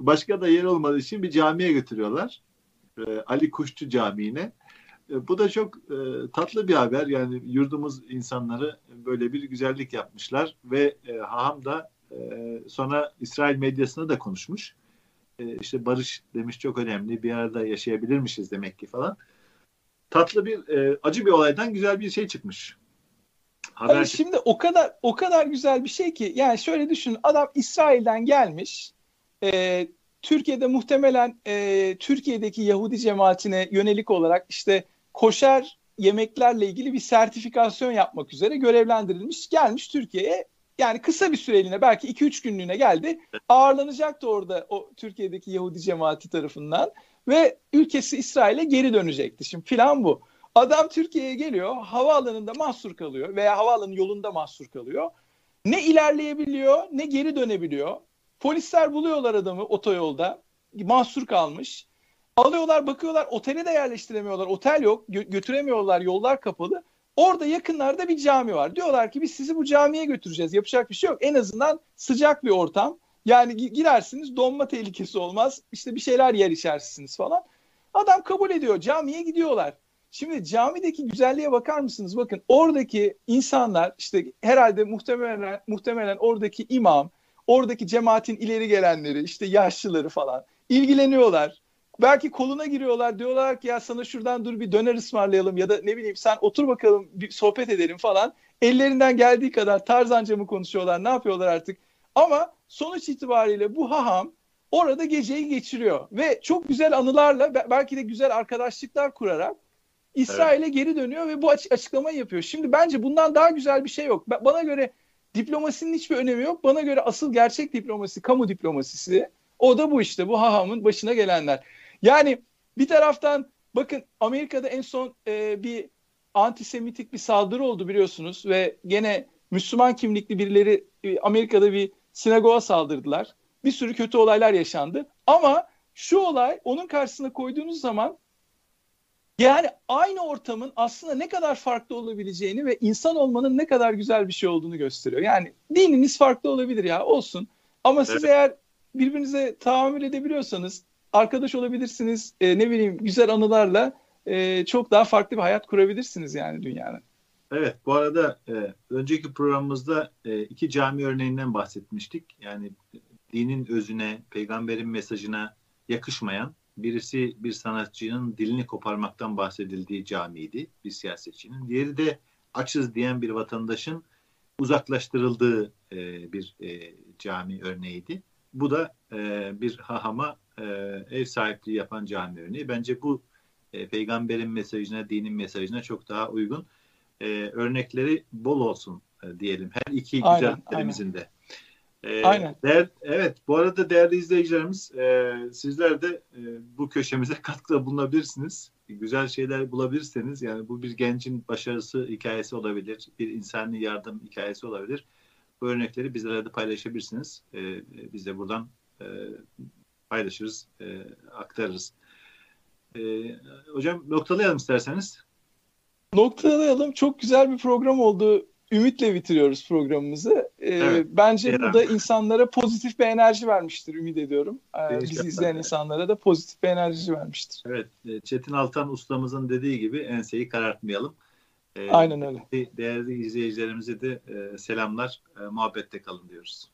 başka da yer olmadığı için bir camiye götürüyorlar. E, Ali Kuşçu Camii'ne. E, bu da çok e, tatlı bir haber. Yani yurdumuz insanları böyle bir güzellik yapmışlar ve e, Haham da e, sonra İsrail medyasına da konuşmuş e, işte barış demiş çok önemli bir arada yaşayabilirmişiz demek ki falan. Tatlı bir e, acı bir olaydan güzel bir şey çıkmış. Haber Hayır, şimdi o kadar o kadar güzel bir şey ki yani şöyle düşünün adam İsrail'den gelmiş e, Türkiye'de muhtemelen e, Türkiye'deki Yahudi cemaatine yönelik olarak işte koşer yemeklerle ilgili bir sertifikasyon yapmak üzere görevlendirilmiş gelmiş Türkiye'ye yani kısa bir süreliğine belki 2-3 günlüğüne geldi. Ağırlanacaktı orada o Türkiye'deki Yahudi cemaati tarafından ve ülkesi İsrail'e geri dönecekti. Şimdi plan bu. Adam Türkiye'ye geliyor, havaalanında mahsur kalıyor veya havaalanı yolunda mahsur kalıyor. Ne ilerleyebiliyor, ne geri dönebiliyor. Polisler buluyorlar adamı otoyolda, mahsur kalmış. Alıyorlar, bakıyorlar, otele de yerleştiremiyorlar. Otel yok, gö- götüremiyorlar, yollar kapalı. Orada yakınlarda bir cami var. Diyorlar ki biz sizi bu camiye götüreceğiz. Yapacak bir şey yok. En azından sıcak bir ortam. Yani girersiniz donma tehlikesi olmaz. İşte bir şeyler yer içersiniz falan. Adam kabul ediyor. Camiye gidiyorlar. Şimdi camideki güzelliğe bakar mısınız? Bakın oradaki insanlar işte herhalde muhtemelen muhtemelen oradaki imam, oradaki cemaatin ileri gelenleri, işte yaşlıları falan ilgileniyorlar. Belki koluna giriyorlar diyorlar ki ya sana şuradan dur bir döner ısmarlayalım ya da ne bileyim sen otur bakalım bir sohbet edelim falan. Ellerinden geldiği kadar tarzanca mı konuşuyorlar ne yapıyorlar artık. Ama sonuç itibariyle bu haham orada geceyi geçiriyor ve çok güzel anılarla belki de güzel arkadaşlıklar kurarak İsrail'e evet. geri dönüyor ve bu açıklamayı yapıyor. Şimdi bence bundan daha güzel bir şey yok. Bana göre diplomasinin hiçbir önemi yok. Bana göre asıl gerçek diplomasi kamu diplomasisi. O da bu işte bu hahamın başına gelenler. Yani bir taraftan bakın Amerika'da en son e, bir antisemitik bir saldırı oldu biliyorsunuz ve gene Müslüman kimlikli birileri e, Amerika'da bir sinagoga saldırdılar. Bir sürü kötü olaylar yaşandı. Ama şu olay onun karşısına koyduğunuz zaman yani aynı ortamın aslında ne kadar farklı olabileceğini ve insan olmanın ne kadar güzel bir şey olduğunu gösteriyor. Yani dininiz farklı olabilir ya olsun. Ama siz evet. eğer birbirinize tahammül edebiliyorsanız arkadaş olabilirsiniz. E, ne bileyim güzel anılarla e, çok daha farklı bir hayat kurabilirsiniz yani dünyanın. Evet bu arada e, önceki programımızda e, iki cami örneğinden bahsetmiştik. Yani dinin özüne, peygamberin mesajına yakışmayan birisi bir sanatçının dilini koparmaktan bahsedildiği camiydi bir siyasetçinin. Diğeri de açız diyen bir vatandaşın uzaklaştırıldığı e, bir e, cami örneğiydi. Bu da e, bir hahama e, ev sahipliği yapan cami örneği. Bence bu e, peygamberin mesajına, dinin mesajına çok daha uygun. E, örnekleri bol olsun e, diyelim. Her iki güzelliklerimizin de. Aynen. Değer, evet bu arada değerli izleyicilerimiz e, sizler de e, bu köşemize katkıda bulunabilirsiniz. Güzel şeyler bulabilirseniz yani bu bir gencin başarısı hikayesi olabilir. Bir insani yardım hikayesi olabilir. Bu örnekleri bizlerle de paylaşabilirsiniz. E, biz de buradan e, paylaşırız, e, aktarırız. E, hocam noktalayalım isterseniz. Noktalayalım. Çok güzel bir program oldu ümitle bitiriyoruz programımızı. Ee, evet, bence bu da insanlara pozitif bir enerji vermiştir ümit ediyorum. Ee, bizi izleyen insanlara da pozitif bir enerji vermiştir. Evet, e, Çetin Altan ustamızın dediği gibi enseyi karartmayalım. Ee, Aynen öyle. Değerli izleyicilerimize de e, selamlar, e, muhabbette kalın diyoruz.